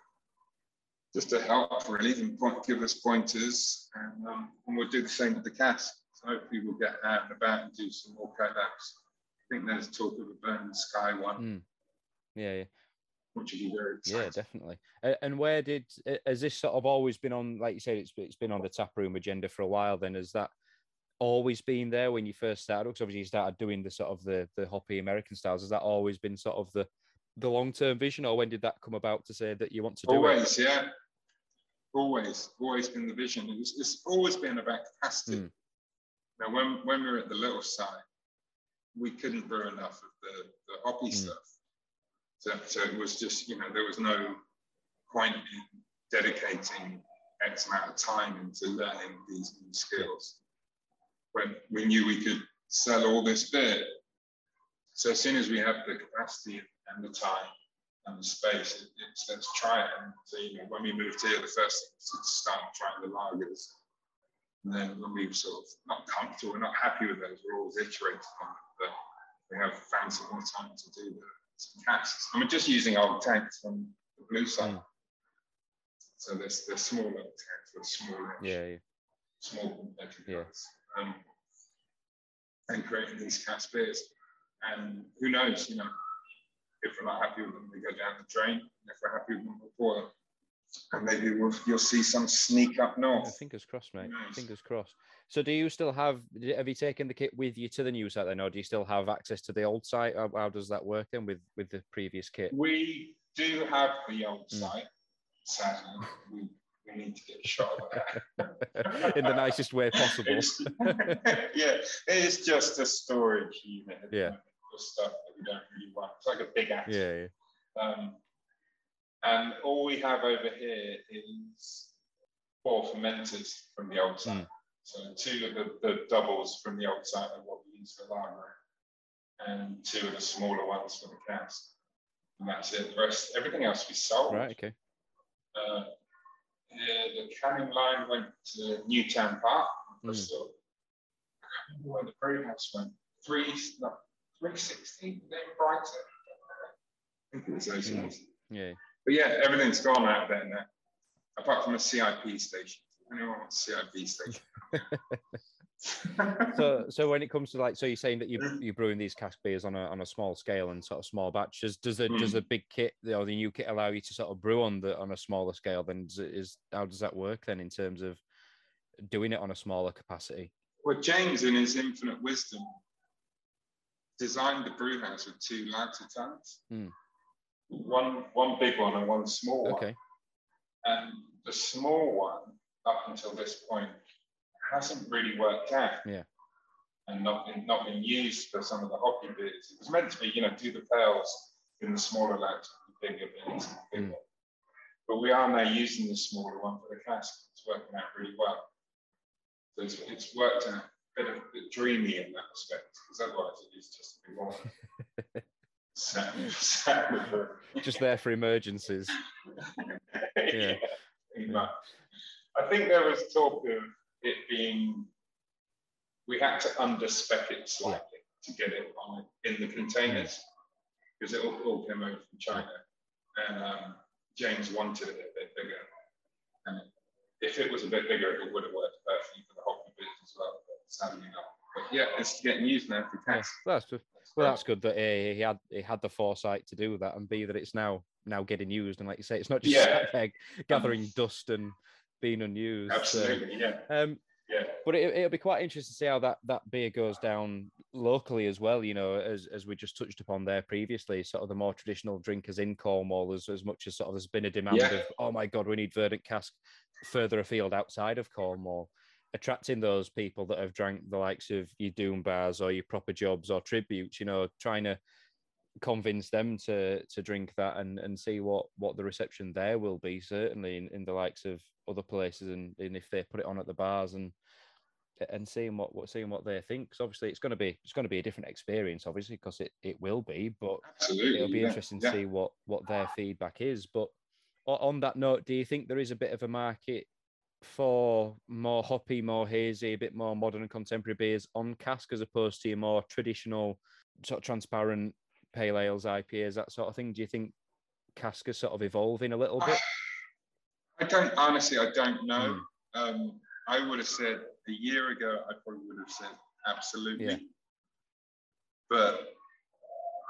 Just to help, really, and point, give us pointers, and, um, and we'll do the same with the cask. So hopefully, we'll get out and about and do some more collabs. I think there's talk of a Burning Sky one, Mm. yeah, yeah. which would be very exciting. Yeah, definitely. And where did has this sort of always been on? Like you said, it's it's been on the tap room agenda for a while. Then has that always been there when you first started? Because obviously you started doing the sort of the the hoppy American styles. Has that always been sort of the the long term vision, or when did that come about to say that you want to do it? Always, yeah. Always, always been the vision. It was, it's always been about capacity. Mm. Now, when, when we were at the little site, we couldn't brew enough of the, the hoppy Mm. stuff. So, so it was just, you know, there was no point in dedicating X amount of time into learning these new skills when we knew we could sell all this beer. So as soon as we have the capacity and the time and the space, it, it's let's try it. And so you know, when we moved here, the first thing was to start trying the lagers. And then when we were sort of not comfortable, we're not happy with those, we're always iterating on it. But we have found some more time to do the some casks. And we're just using old tanks from the blue side. Mm. So there's the smaller tanks, the smaller Yeah, yeah. small Yeah. Um, and creating these cast beers. And who knows, you know, if we're not happy with them, we go down the drain. And if we're happy with them, we'll pour them. And maybe we'll, you'll see some sneak up north. fingers crossed, mate. Fingers crossed. So, do you still have? Have you taken the kit with you to the new site then, or do you still have access to the old site? How, how does that work then with with the previous kit? We do have the old Mm. site. Sadly, we, we need to get a shot of that. In the nicest way possible. It's- yeah, it's just a storage unit. Yeah. stuff that we don't really want. It's like a big attic. Yeah, yeah. Um, and all we have over here is four fermenters from the old site. Mm. So two of the, the doubles from the old site are what we use for lager, and two of the smaller ones for the cask. And that's it. The rest, everything else we sold. Right. Okay. Uh, the canning line went to Newtown Park, Mm. Bristol. I can't remember where the brew house went. Three, no, 360, then Brighton. I think it was those Mm. Yeah. But yeah, everything's gone out there now, apart from a CIP station. Anyone wants a CIP station? So, so when it comes to like, so you're saying that you you're brewing these cask beers on a on a small scale and sort of small batches. Does the does Mm. the big kit or the new kit allow you to sort of brew on the on a smaller scale? Then is, is how does that work then in terms of doing it on a smaller capacity? well, James, in his infinite wisdom, designed the brew house with two lager tanks Hmm. One, one big one and one small one. Okay. And the small one, up until this point, hasn't really worked out. Yeah. And not been, not been used for some of the hockey bits. It was meant to be, you know, do the pales in the smaller lags, the bigger the bigger. Mm. But we are now using the smaller one for the cask. It's working out really well. So it's, it's worked out a bit, of, a bit dreamy in that respect, because otherwise it is just a big one. sat, sat Just there for emergencies. yeah. much. I think there was talk of it being, we had to underspec it slightly to get it on in the containers because it all, all came over from China. And um, James wanted it a bit bigger. And if it was a bit bigger, it would have worked perfectly for the hockey bits as well, but sadly not. But yeah, it's getting used now for Yeah, cats. well, that's Well, that's good that A, he had he had the foresight to do that, and B that it's now now getting used, and like you say, it's not just Yeah. gathering dust and being unused. so- Absolutely, yeah, um, yeah. but it, it'll be quite interesting to see how that that beer goes down locally as well. You know, as as we just touched upon there previously, sort of the more traditional drinkers in Cornwall, as as much as sort of there's been a demand Yeah. of oh my god, we need verdant cask further afield outside of Cornwall. Attracting those people that have drank the likes of your Doom bars or your proper jobs or tributes, you know, trying to convince them to to drink that and and see what what the reception there will be certainly in, in the likes of other places and, and if they put it on at the bars and and seeing what, what seeing what they think because obviously it's going to be it's going to be a different experience obviously because it, it will be but Absolutely. it'll be yeah, interesting to yeah. see what what their feedback is but on that note do you think there is a bit of a market for more hoppy more hazy a bit more modern and contemporary beers on cask as opposed to your more traditional sort of transparent pale ales ipas that sort of thing do you think cask is sort of evolving a little bit I don't honestly. I don't know. Hmm. Um, I would have said a year ago. I probably would have said absolutely. Yeah. But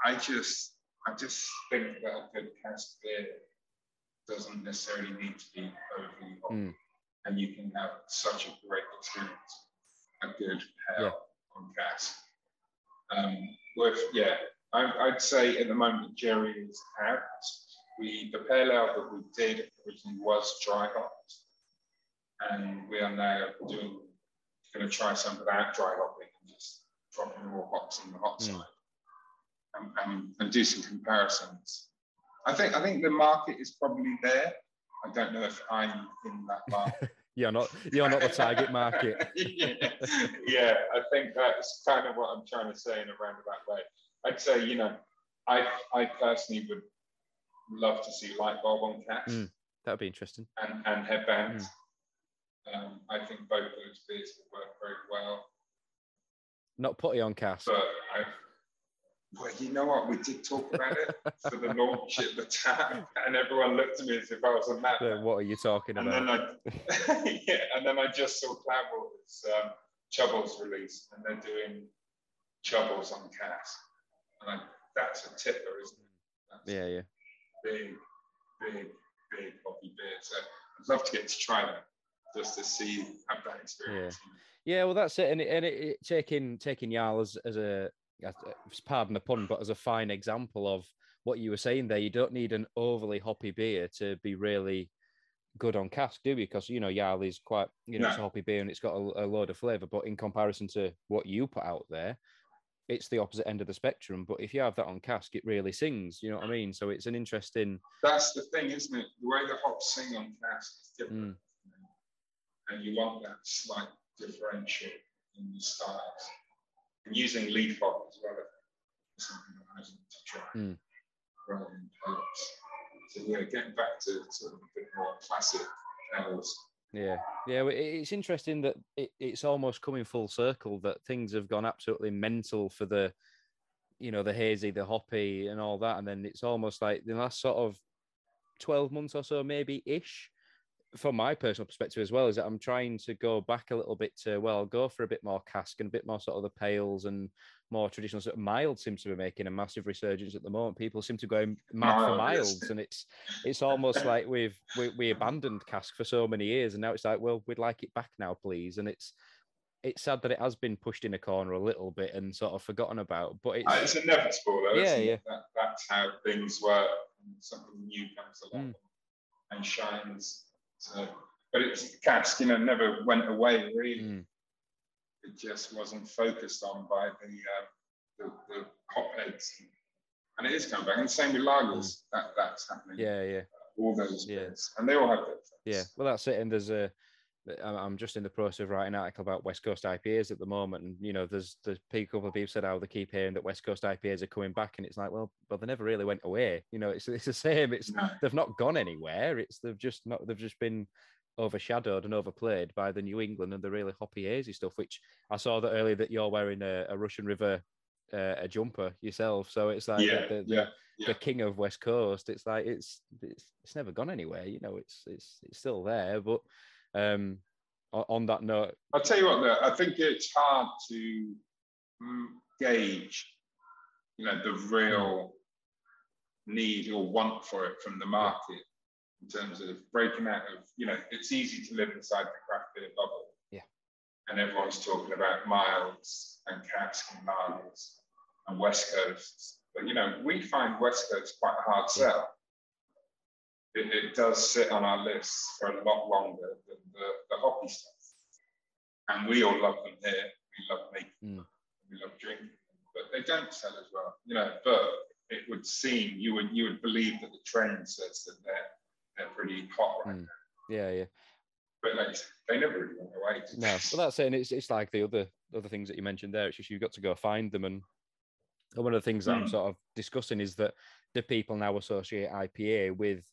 I just, I just think that a good cask beer doesn't necessarily need to be overly hot, Mm. and you can have such a great experience. A good ale Yeah. on cask. Um, with yeah, I, I'd say at the moment Jerry is out. We the pale ale that we did originally was dry hopped, and we are now doing going to try some without dry hopping and just dropping more hops on the hot Mm. side, and, and, and do some comparisons. I think I think the market is probably there. I don't know if I'm in that market. you're not you're not the target market yeah. yeah, I think that's kind of what I'm trying to say in a roundabout way. I'd say, you know, I I personally would love to see light bulb on cats Mm. that'd be interesting and, and headbands. Um, I think both those beers will work very well. not putty on cask But I well, you know what? We did talk about it for the launch at the time, and everyone looked at me as if I was a madman. what are you talking And about then I, yeah, and then I just saw Cloudwater's um, Chubbles release, and they're doing Chubbles on cask, and I, that's a tipper, isn't it? That's yeah yeah big, big, big hoppy beer. So I'd love to get to try that, just to see have that experience. Yeah, yeah well, that's it, and it, and it, it, taking taking Jarl as, as a pardon the pun, but as a fine example of what you were saying there. You don't need an overly hoppy beer to be really good on cask, do you? Because you know Jarl is quite you know it's a hoppy beer and it's got a, a load of flavour, but in comparison to what you put out there, it's the opposite end of the spectrum. But if you have that on cask, it really sings. You know what I mean? So it's an interesting. That's the thing, isn't it? The way the hops sing on cask is different. Mm. And you want that slight differential in the styles. And using leaf hop as well is something that I want to try Mm. rather than pellets. So yeah, getting back to sort of a bit more classic ales. Yeah, yeah. It's interesting that it, it's almost coming full circle that things have gone absolutely mental for the, you know, the hazy, the hoppy, and all that, and then it's almost like the last sort of twelve months or so, maybe ish. From my personal perspective as well, is that I'm trying to go back a little bit to well, go for a bit more cask and a bit more sort of the pales and more traditional sort of mild seems to be making a massive resurgence at the moment. People seem to go mad for yes. milds, and it's it's almost like we've we, we abandoned cask for so many years and now it's like well we'd like it back now please and it's it's sad that it has been pushed in a corner a little bit and sort of forgotten about but it's Uh, It's inevitable though. Yeah, yeah. That, that's how things work. And something new comes along Mm. and shines. So, but it's cask, you know, never went away really. Mm, it just wasn't focused on by the uh, the, the hotbeds. And it is coming back. And same with lagers. That that's happening. Mm. yeah yeah All those Yeah. bits. And they all have their yeah well that's it and there's a I'm I'm just in the process of writing an article about West Coast IPAs at the moment, and you know, there's there's a couple of people said how they keep hearing that West Coast IPAs are coming back, and it's like, well, but they never really went away. You know, it's it's the same. It's No. they've not gone anywhere. It's they've just not they've just been overshadowed and overplayed by the New England and the really hoppy hazy stuff. Which I saw that earlier that you're wearing a, a Russian River uh, a jumper yourself, so it's like yeah, the, the, yeah, the king of West Coast. It's like it's it's it's never gone anywhere. You know, it's it's it's still there. But um, on that note, I'll tell you what, though, I think it's hard to gauge you know, the real need or want for it from the market in terms of breaking out of, you know, it's easy to live inside the craft beer bubble. Yeah. And everyone's talking about miles and cask and lagers and West Coasts. But, you know, we find West Coast quite a hard sell. It, it does sit on our list for a lot longer than the, the hoppy stuff. And we all love them here. We love making Mm. them. We love drinking them. But they don't sell as well. You know, but it would seem you would you would believe that the trend says that they're they're pretty hot right Mm. now. Yeah, yeah. But like they never really went away. No, well, that's it. And it's it's like the other other things that you mentioned there. It's just you've got to go find them. And one of the things that I'm Mm. sort of discussing is that do people now associate IPA with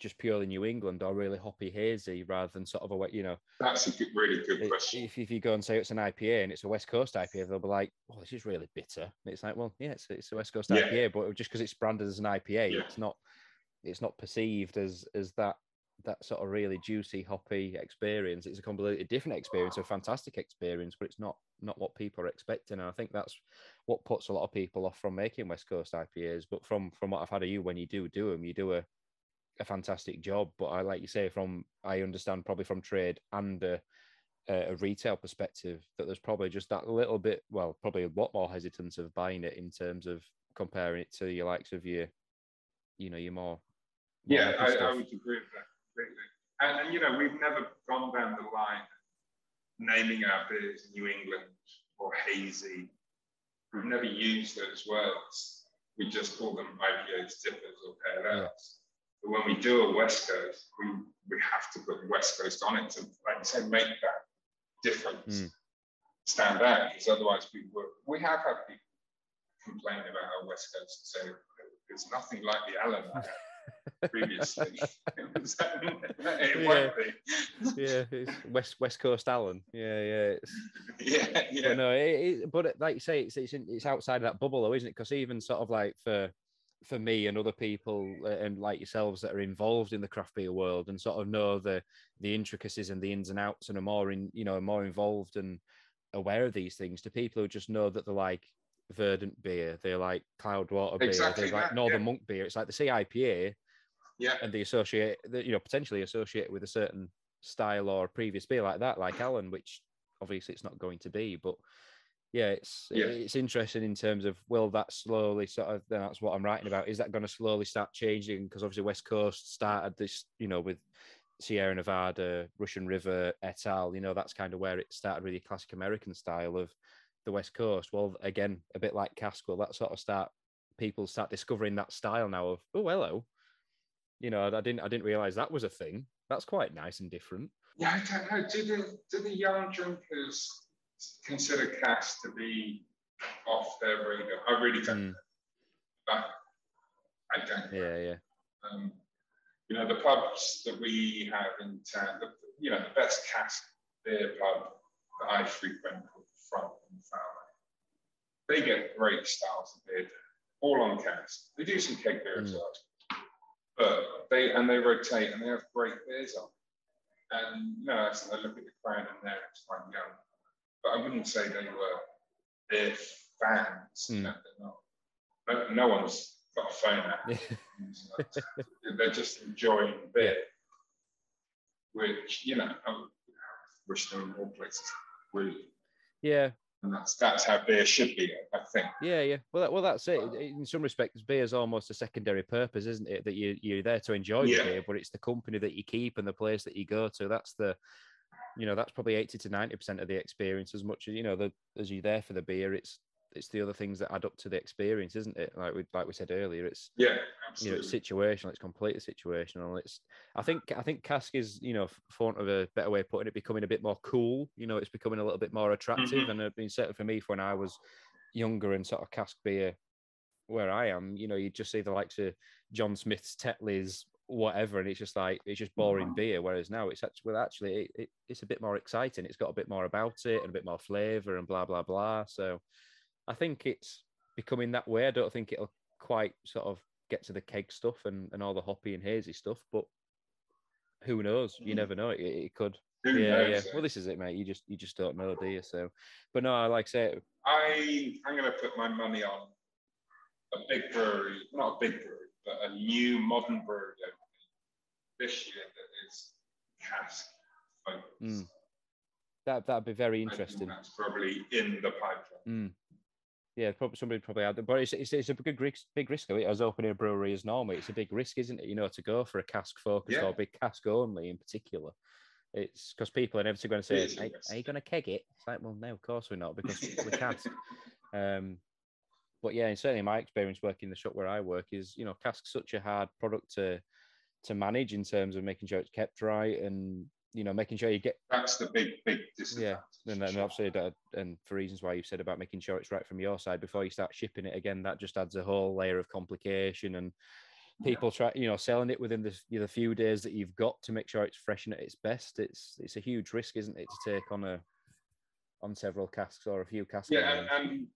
just purely New England or really hoppy hazy rather than sort of a way, you know, That's a good, really good question. if, if you go and say it's an IPA and it's a West Coast IPA, they'll be like, "Oh, this is really bitter." And it's like, well, yeah, it's, it's a West Coast Yeah. IPA, but just because it's branded as an IPA, Yeah. it's not it's not perceived as as that that sort of really juicy hoppy experience. It's a completely different experience, a fantastic experience, but it's not not what people are expecting. And I think that's what puts a lot of people off from making West Coast IPAs. But from from what I've had of you, when you do do them, you do a a fantastic job. But I like you say from I understand probably from trade and a, a retail perspective that there's probably just that little bit, well, probably a lot more hesitance of buying it in terms of comparing it to your likes of your, you know, your more. Yeah, I, I would agree with that completely. And, and you know, we've never gone down the line naming our beers New England or hazy. We've never used those words. We just call them IPAs, dippers, or pale ales. But when we do a West Coast, we, we have to put the West Coast on it to, like you said, make that difference Mm. stand out. Because otherwise, we would. We have had people complain about our West Coast and say it's nothing like the Allen previously. it won't be. yeah, it's West West Coast Allen. Yeah, yeah. It's, yeah, yeah. But no, it, it, but like you say, it's it's, in, it's outside of that bubble, though, isn't it? Because even sort of like for for me and other people uh, and like yourselves that are involved in the craft beer world and sort of know the the intricacies and the ins and outs and are more in you know more involved and aware of these things to people who just know that they're like verdant beer they're like cloudwater beer Exactly they're like that, northern yeah. monk beer it's like the CIPA yeah. and they associate that you know potentially associate with a certain style or previous beer like that like Allen which obviously it's not going to be but yeah it's Yeah. it's interesting in terms of will that slowly sort of then that's what I'm writing about is that going to slowly start changing because obviously West Coast started this you know with Sierra Nevada Russian River et al you know that's kind of where it started with the classic American style of the West Coast well again a bit like cask will that sort of start people start discovering that style now of oh hello you know, I didn't I didn't realize that was a thing. That's quite nice and different. Yeah, I don't know. Do the do the young drinkers consider cask to be off their radar? I really don't. Mm, I, I don't. yeah, yeah, Um, you know, the pubs that we have in town, the, you know, the best cask beer pub that I frequent Front and Fowler. They get great styles of beer, all on cask. They do some keg beer as Mm. well, but they and they rotate and they have great beers on. And you know, I look at the crowd in there, it's quite young, but I wouldn't say they were their fans. Mm. No. No, no one's got a phone out. They're just enjoying beer, which you know, I wish there were more places. Really, yeah, and that's that's how beer should be. I think. yeah, yeah. Well, that, well, that's it. In some respects, beer is almost a secondary purpose, isn't it? That you you're there to enjoy Yeah. the beer, but it's the company that you keep and the place that you go to. That's the, you know, that's probably eighty to ninety percent of the experience. As much as you know, the as you're there for the beer, it's it's the other things that add up to the experience, isn't it? Like we like we said earlier, it's Yeah, you know it's situational it's completely situational it's i think i think cask is you know for want of a better way of putting it becoming a bit more cool you know it's becoming a little bit more attractive Mhm. and it's been certainly for me for when i was younger and sort of cask beer where i am you know you just see the likes of john smith's tetley's whatever and it's just like it's just boring beer whereas now it's actually well actually it, it, it's a bit more exciting it's got a bit more about it and a bit more flavor and blah blah blah so i think it's becoming that way i don't think it'll quite sort of get to the keg stuff and, and all the hoppy and hazy stuff, but who knows? You Mhm. never know. It, it could. Who yeah, knows, yeah. Well, this is it, mate. You just you just don't know, do you? So, but no, I like I say, I I'm going to put my money on a big brewery, not a big brewery, but a new modern brewery this year that is cask focused. Mm. That that'd be very interesting. That's probably in the pipeline. Mm. Yeah, probably somebody probably had, but it's, it's, it's a big risk. Big risk. As opening a brewery as normal, it's a big risk, isn't it? You know, to go for a cask focus Yeah. or big cask only in particular. It's because people are inevitably going to say, "Are, are you going to keg it?" It's like, well, no, of course we're not because we can't. Um, but yeah, and certainly my experience working in the shop where I work is, you know, cask's such a hard product to to manage in terms of making sure it's kept right and you know making sure you get That's the big, big yeah and then Sure. obviously that, and for reasons why you've said about making sure it's right from your side before you start shipping it again, that just adds a whole layer of complication and people try you know selling it within the, you know, the few days that you've got to make sure it's fresh and at its best. It's it's a huge risk, isn't it, to take on a on several casks or a few casks. Yeah, and, and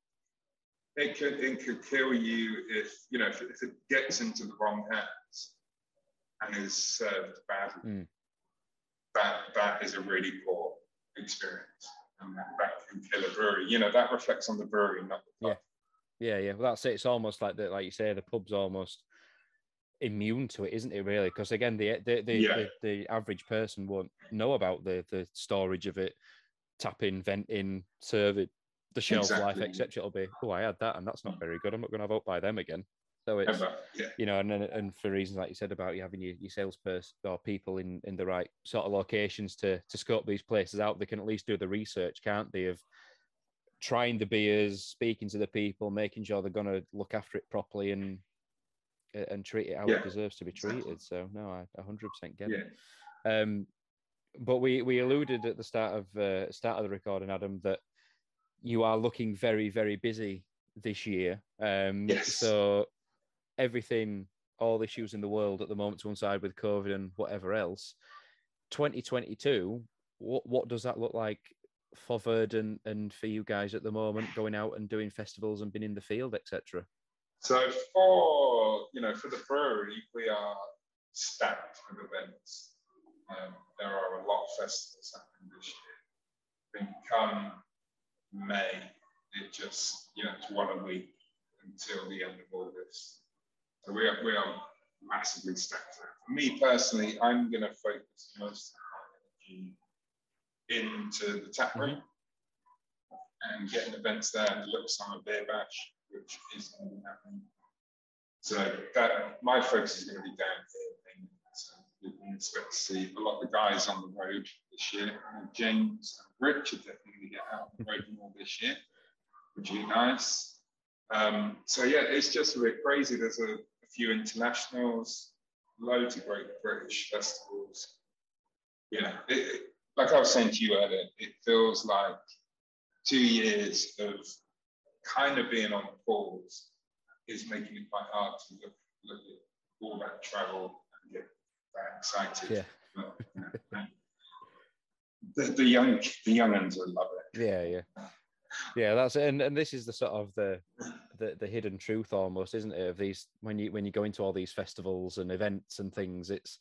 it could it could kill you if you know if, if it gets into the wrong hands and is served badly. Mm. That that is a really poor experience, and that, that can kill a brewery. You know that reflects on the brewery, not the pub. Yeah, yeah. Well, that's it. It's almost like that, like you say, the pub's almost immune to it, isn't it? Really, because again, the the the, Yeah. the the average person won't know about the the storage of it, tapping, venting, serving, the shelf life, etc. It'll be, oh, I had that, and that's not very good. I'm not going to vote by them again. So it's Ever. Yeah, you know, and then and for reasons like you said about you having your, your salesperson or people in in the right sort of locations to to scope these places out, they can at least do the research, can't they? Of trying the beers, speaking to the people, making sure they're going to look after it properly and and treat it how Yeah, it deserves to be treated. So no, I 100% get yeah. it. Um, but we we alluded at the start of uh, start of the recording, Adam, that you are looking very very busy this year. Um, Yes. So everything, all issues in the world at the moment to one side with COVID and whatever else. 2022, what what does that look like for Verdant and for you guys at the moment, going out and doing festivals and being in the field, etc. So for you know for the brewery, we are stacked with events. Um, there are a lot of festivals happening this year. I think come May, it just you know it's one a week until the end of August. So we are we are massively stacked. For me personally, I'm going to focus most of my energy into the tap room and getting events there and the Little Summer Beer Bash, which is going to be happening. So that my focus is going to be down here. So we can expect to see a lot of the guys on the road this year. Uh, James and Rich are definitely going to get out on the road more this year, which will be nice. Um, so yeah, it's just a bit crazy. There's a few internationals, loads of great British festivals. Yeah, it, it- like I was saying to you earlier, it feels like two years of kind of being on the pause is making it quite hard to look, look at all that travel and get that excited. Yeah. But, you know, the, the young the young uns will love it. Yeah, yeah, yeah. That's it. And and this is the sort of the the, the hidden truth almost, isn't it? Of these when you when you go into all these festivals and events and things, it's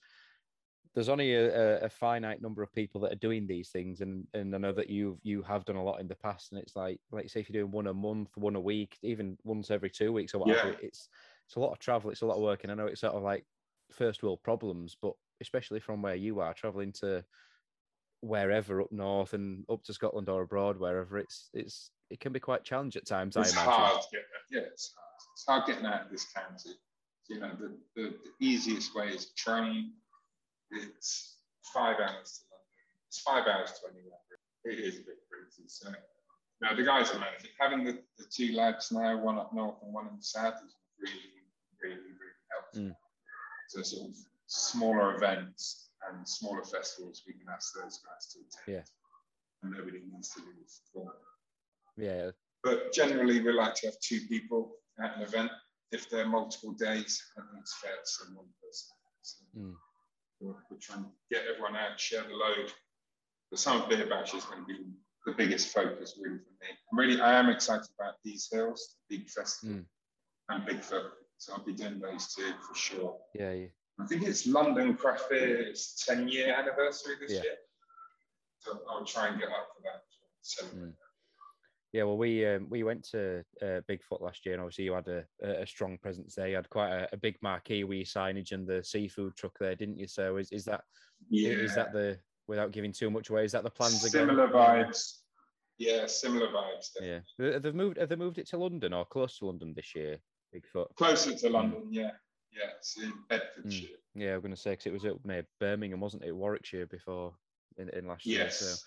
there's only a, a- finite number of people that are doing these things, and and I know that you've you have done a lot in the past, and it's like like say if you're doing one a month, one a week, even once every two weeks or whatever, Yeah. it's it's a lot of travel, it's a lot of work, and I know it's sort of like first world problems, but especially from where you are traveling to wherever up north and up to Scotland or abroad, wherever it's it's it can be quite challenging at times. It's I imagine. hard to get yeah, it's hard. It's hard getting out of this county. You know, the, the, the easiest way is train. It's five hours to London. It's five hours to anywhere. It is a bit crazy. So no, the guys are managing. Having the, the two lads now, one up north and one in the south, is really, really, really helpful. Mm. So sort of smaller events and smaller festivals, we can ask those guys to attend. Yeah. And nobody needs to do this. Yeah, But generally, we like to have two people at an event. If they're multiple days, I think it's fair to say one person. So Mm. we're, we're trying to get everyone out, share the load. The summer beer bash is going to be the biggest focus, really, for me. I'm really, I am excited about these hills, Big Festival, Mm. and Bigfoot. So I'll be doing those two for sure. yeah, yeah. I think it's London Craft Beer's 10 year anniversary this Yeah. year. So I'll try and get up for that. So Mm. Yeah, well, we um, we went to uh, Bigfoot last year, and obviously you had a, a strong presence there. You had quite a, a big marquee with signage and the seafood truck there, didn't you? So is, is that Yeah. is that the without giving too much away? Is that the plans similar again? vibes? Yeah, similar vibes. Yeah, they've moved. Have they moved it to London or close to London this year? Bigfoot. Closer to London, yeah. Yeah, it's in Bedfordshire. Yeah, I'm going to say because it was at Birmingham, wasn't it? Warwickshire before in, in last year. So Yes.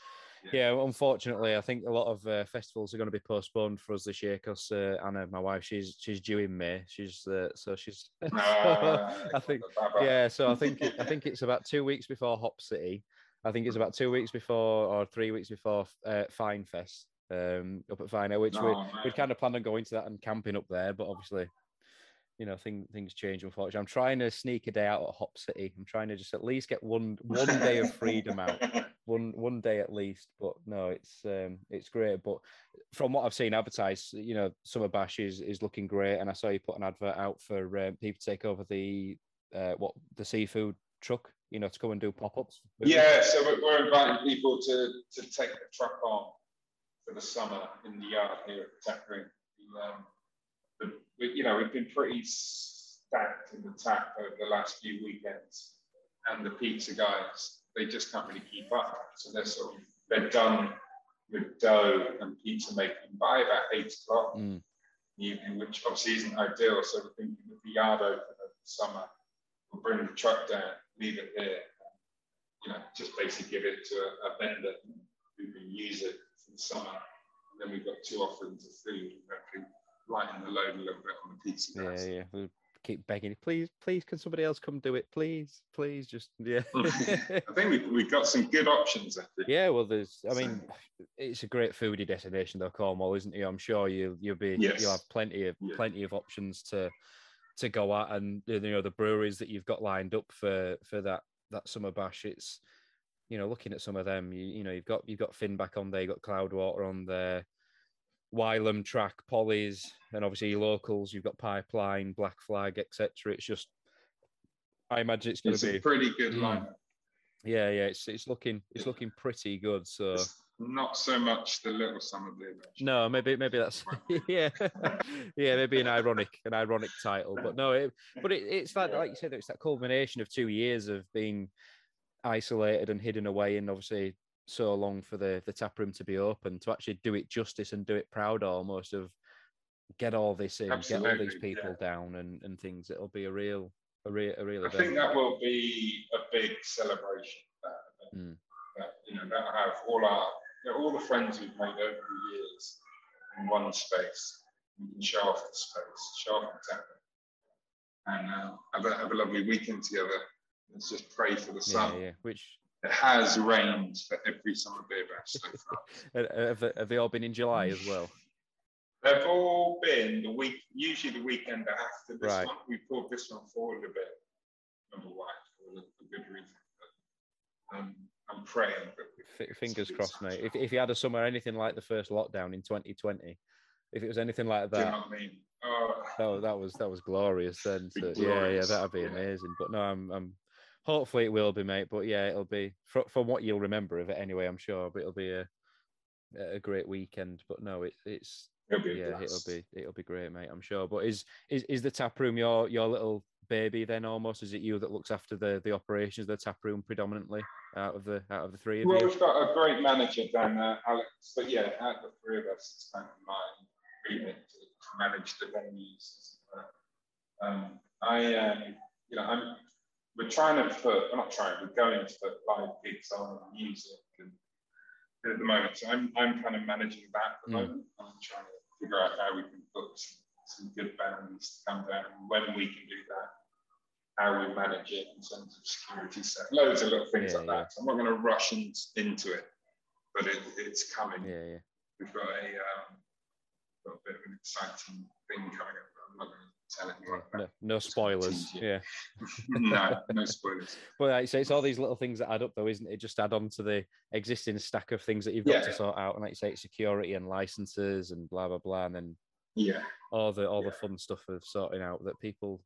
yeah, unfortunately, I think a lot of uh, festivals are going to be postponed for us this year because uh, Anna, my wife, she's she's due in May. She's uh, so she's. Ah, I think yeah, so I think it, I think it's about two weeks before Hop City. I think it's about two weeks before or three weeks before uh, Fyne Fest um, up at Fine, which we Oh, we'd kind of planned on going to that and camping up there, but obviously, you know, thing, things change. Unfortunately, I'm trying to sneak a day out at Hop City. I'm trying to just at least get one one day of freedom out, one one day at least. But no, it's um, it's great. But from what I've seen advertised, you know, Summer Bash is is looking great, and I saw you put an advert out for um, people to take over the uh, what the seafood truck, you know, to come and do pop ups. Yeah, so we're, we're inviting people to, to take the truck on for the summer in the yard here at room. Um, we, you know, we've been pretty stacked in the tap over the last few weekends, and the pizza guys they just can't really keep up. So they're sort of they're done with dough and pizza making by about eight o'clock Mm. in the evening, which obviously isn't ideal. So we're thinking with the yard open over the summer, we'll bring the truck down, leave it here, you know, just basically give it to a, a vendor who can use it for the summer. And then we've got two offerings of food, hopefully lighten the load a little bit on the pizza Yeah, guys. yeah. We'll keep begging, please, please, can somebody else come do it, please, please, just yeah. I think we, we've got some good options, I think. Yeah, well, there's. I mean, it's a great foodie destination, though, Cornwall, isn't it? I'm sure you you'll be Yes. you'll have plenty of Yeah. plenty of options to to go at, and you know the breweries that you've got lined up for for that that summer bash. It's you know looking at some of them, you you know you've got you've got Finn back on there, you've got Cloudwater on there. Wylam track, Polly's, and obviously locals. You've got Pipeline, Black Flag, etc. It's just, I imagine it's going It's to a be, pretty good Mm. lineup. yeah, yeah. It's it's looking it's looking pretty good. So It's not so much the little summer beer. actually. no, maybe maybe that's yeah, yeah, maybe an ironic an ironic title, but no, it, but it, it's like like you said, it's that culmination of two years of being isolated and hidden away, and obviously so long for the the tap room to be open to actually do it justice and do it proud almost of get all this in, get all these Absolutely, people down and and things. It'll be a real a real a real I think that will be a big celebration. That. Mm. that you know, that'll have all our, you know, all the friends we've made over the years in one space. We can show off the space, show off the tap room, and uh, have, a, have a lovely weekend together. Let's just pray for the Yeah, sun. yeah. Which It has rained for every summer beer bash so far. have, they- have they all been in July as well? They've all been the week, usually the weekend after this Right. one. We pulled this one forward a bit. Remember why? For a, good reason. But, um, I'm praying that F- fingers crossed, mate. If, if you had a summer anything like the first lockdown in 2020, if it was anything like Do you that, know I mean? Oh, that, was- that was that was glorious. Then, so, yeah, yeah, that'd be yeah. amazing. But no, I'm, I'm hopefully it will be, mate. But yeah, it'll be from, from what you'll remember of it anyway. I'm sure, but it'll be a a great weekend. But no, it, it's it'll be yeah, it'll be it'll be great, mate. I'm sure. But is is is the tap room your your little baby then almost? Is it you that looks after the the operations of the tap room predominantly out of the out of the three of Well, you? we've got a great manager down there, Alex. But yeah, out of the three of us, it's kind of my remit to, to manage the venues. Um, I, um, you know, I'm. We're trying to put. We're not trying. We're going to put live gigs on and music and at the moment. So I'm, I'm kind of managing that at the Mm. moment. I'm trying to figure out how we can put some, some good bands to come down and when we can do that how we manage it in terms of security stuff, loads of little things Yeah, like yeah. that. So I'm not going to rush in, into it, but it, it's coming. Yeah, yeah. We've got a, um, got a bit of an exciting thing coming up. I'm not going to tell anyone No, no spoilers. Yeah. no, no spoilers. Well, like you say, it's all these little things that add up, though, isn't it? Just add on to the existing stack of things that you've got to Yeah. sort out, and like you say, it's security and licenses and blah blah blah, and then Yeah, all the all the fun stuff of sorting out that people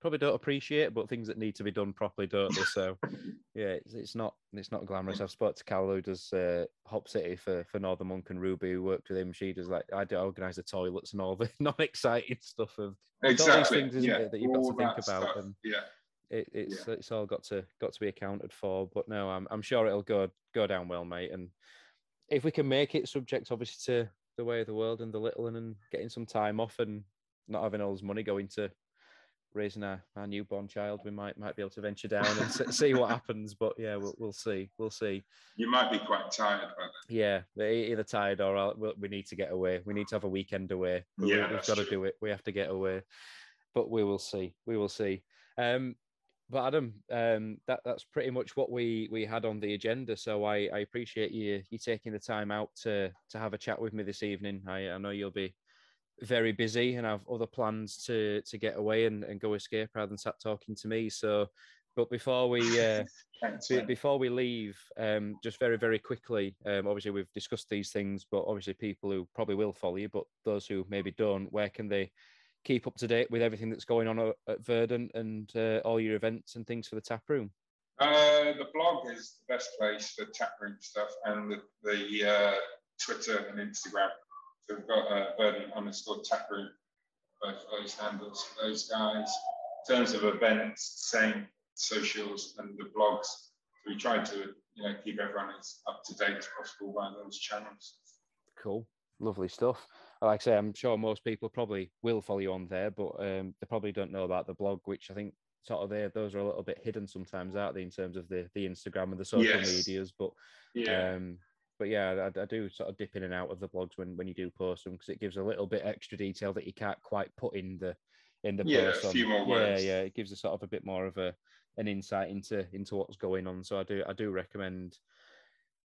probably don't appreciate, but things that need to be done properly, don't they? So, Yeah, it's, it's not it's not glamorous. I've spoke to Cal who does uh, Hop City for for Northern Monk and Ruby who worked with him. She does like I do organise the toilets and all the non-exciting stuff of exactly. all these things, isn't yeah. it, that you've all got to think about. stuff. And Yeah. it, it's it's all got to got to be accounted for. But no, I'm I'm sure it'll go go down well, mate. And if we can make it subject, obviously, to the way of the world and the little and, and getting some time off and not having all this money going to raising our, our newborn child, we might might be able to venture down and see what happens. But yeah, we'll we'll see. We'll see. You might be quite tired by then. Yeah, either tired or I'll- we we need to get away. We need to have a weekend away. Yeah, we've that's got to do it. We have to get away. But we will see. We will see. Um, but Adam, um, that that's pretty much what we we had on the agenda. So I, I appreciate you you taking the time out to to have a chat with me this evening. I, I know you'll be very busy and have other plans to to get away and, and go escape rather than sat talking to me. So, but before we uh, before we leave, um, just very, very quickly, um, obviously we've discussed these things, but obviously people who probably will follow you, but those who maybe don't, where can they keep up to date with everything that's going on at, Verdant and uh, all your events and things for the tap room? Uh, the blog is the best place for chat room stuff, and the, the uh, Twitter and Instagram. So we've got uh, Verdant underscore tap room, both those handles for those guys. In terms of events, same socials and the blogs. So we try to you know keep everyone as up to date as possible by those channels. Cool, lovely stuff. Like I say, I'm sure most people probably will follow you on there, but um, they probably don't know about the blog, which I think sort of there those are a little bit hidden sometimes, aren't they, in terms of the the Instagram and the social Yes. medias. But Yeah, Um, but yeah, I, I do sort of dip in and out of the blogs when, when you do post them because it gives a little bit extra detail that you can't quite put in the in the Yeah, a post. on- few more yeah, words. yeah, it gives a sort of a bit more of a an insight into into what's going on. So I do I do recommend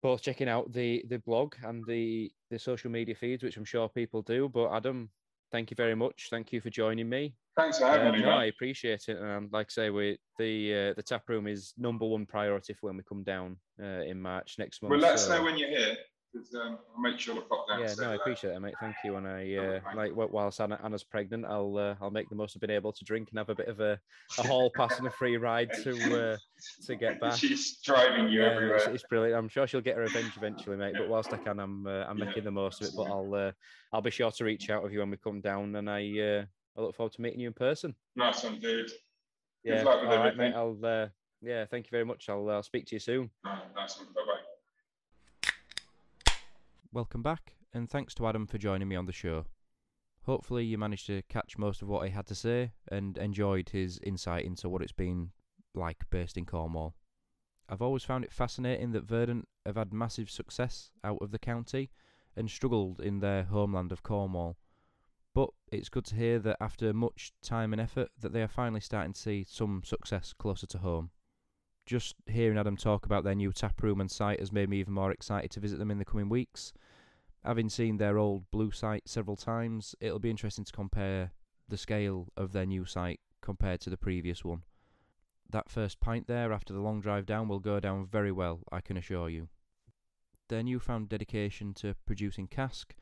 both checking out the the blog and the the social media feeds, which I'm sure people do. But Adam, thank you very much. Thank you for joining me. thanks for having Um, me. no, I appreciate it. And like I say, we the uh, the tap room is number one priority for when we come down uh, in March next month. Well, let us so- know when you're here, because um, I'll make sure to pop down. yeah, no, I appreciate it, mate. Thank you. And I, Oh, uh, thank like, whilst Anna, Anna's pregnant, I'll, uh, I'll make the most of being able to drink and have a bit of a, a hall pass and a free ride to, uh, to get back. She's driving you Yeah, it's, everywhere. it's brilliant. I'm sure she'll get her revenge eventually, mate. But whilst I can, I'm, uh, I'm Yeah, making the most of it. But. I'll, uh, I'll be sure to reach out with you when we come down, and I, uh, I look forward to meeting you in person. Nice one, dude. Yeah, luck with all right, mate. I'll, uh, yeah, thank you very much. I'll, I'll speak to you soon. Right, nice one. Bye bye. Welcome back, and thanks to Adam for joining me on the show. Hopefully, you managed to catch most of what he had to say and enjoyed his insight into what it's been like based in Cornwall. I've always found it fascinating that Verdant have had massive success out of the county and struggled in their homeland of Cornwall. But it's good to hear that after much time and effort that they are finally starting to see some success closer to home. Just hearing Adam talk about their new tap room and site has made me even more excited to visit them in the coming weeks. Having seen their old blue site several times, it'll be interesting to compare the scale of their new site compared to the previous one. That first pint there after the long drive down will go down very well, I can assure you. Their newfound dedication to producing cask,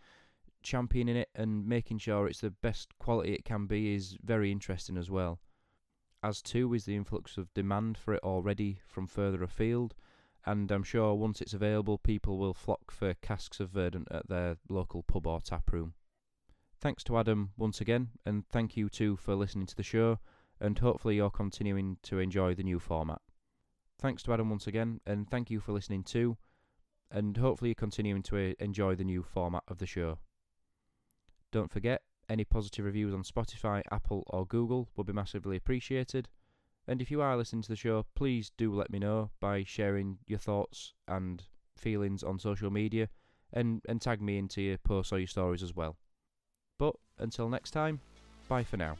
championing it, and making sure it's the best quality it can be is very interesting as well. As too is the influx of demand for it already from further afield, and I'm sure once it's available, people will flock for casks of Verdant at their local pub or tap room. Thanks to Adam once again, and thank you too for listening to the show, and hopefully you're continuing to enjoy the new format. Thanks to Adam once again, and thank you for listening too, and hopefully you're continuing to uh, enjoy the new format of the show. Don't forget, any positive reviews on Spotify, Apple, or Google will be massively appreciated. And if you are listening to the show, please do let me know by sharing your thoughts and feelings on social media and, and tag me into your posts or your stories as well. But until next time, bye for now.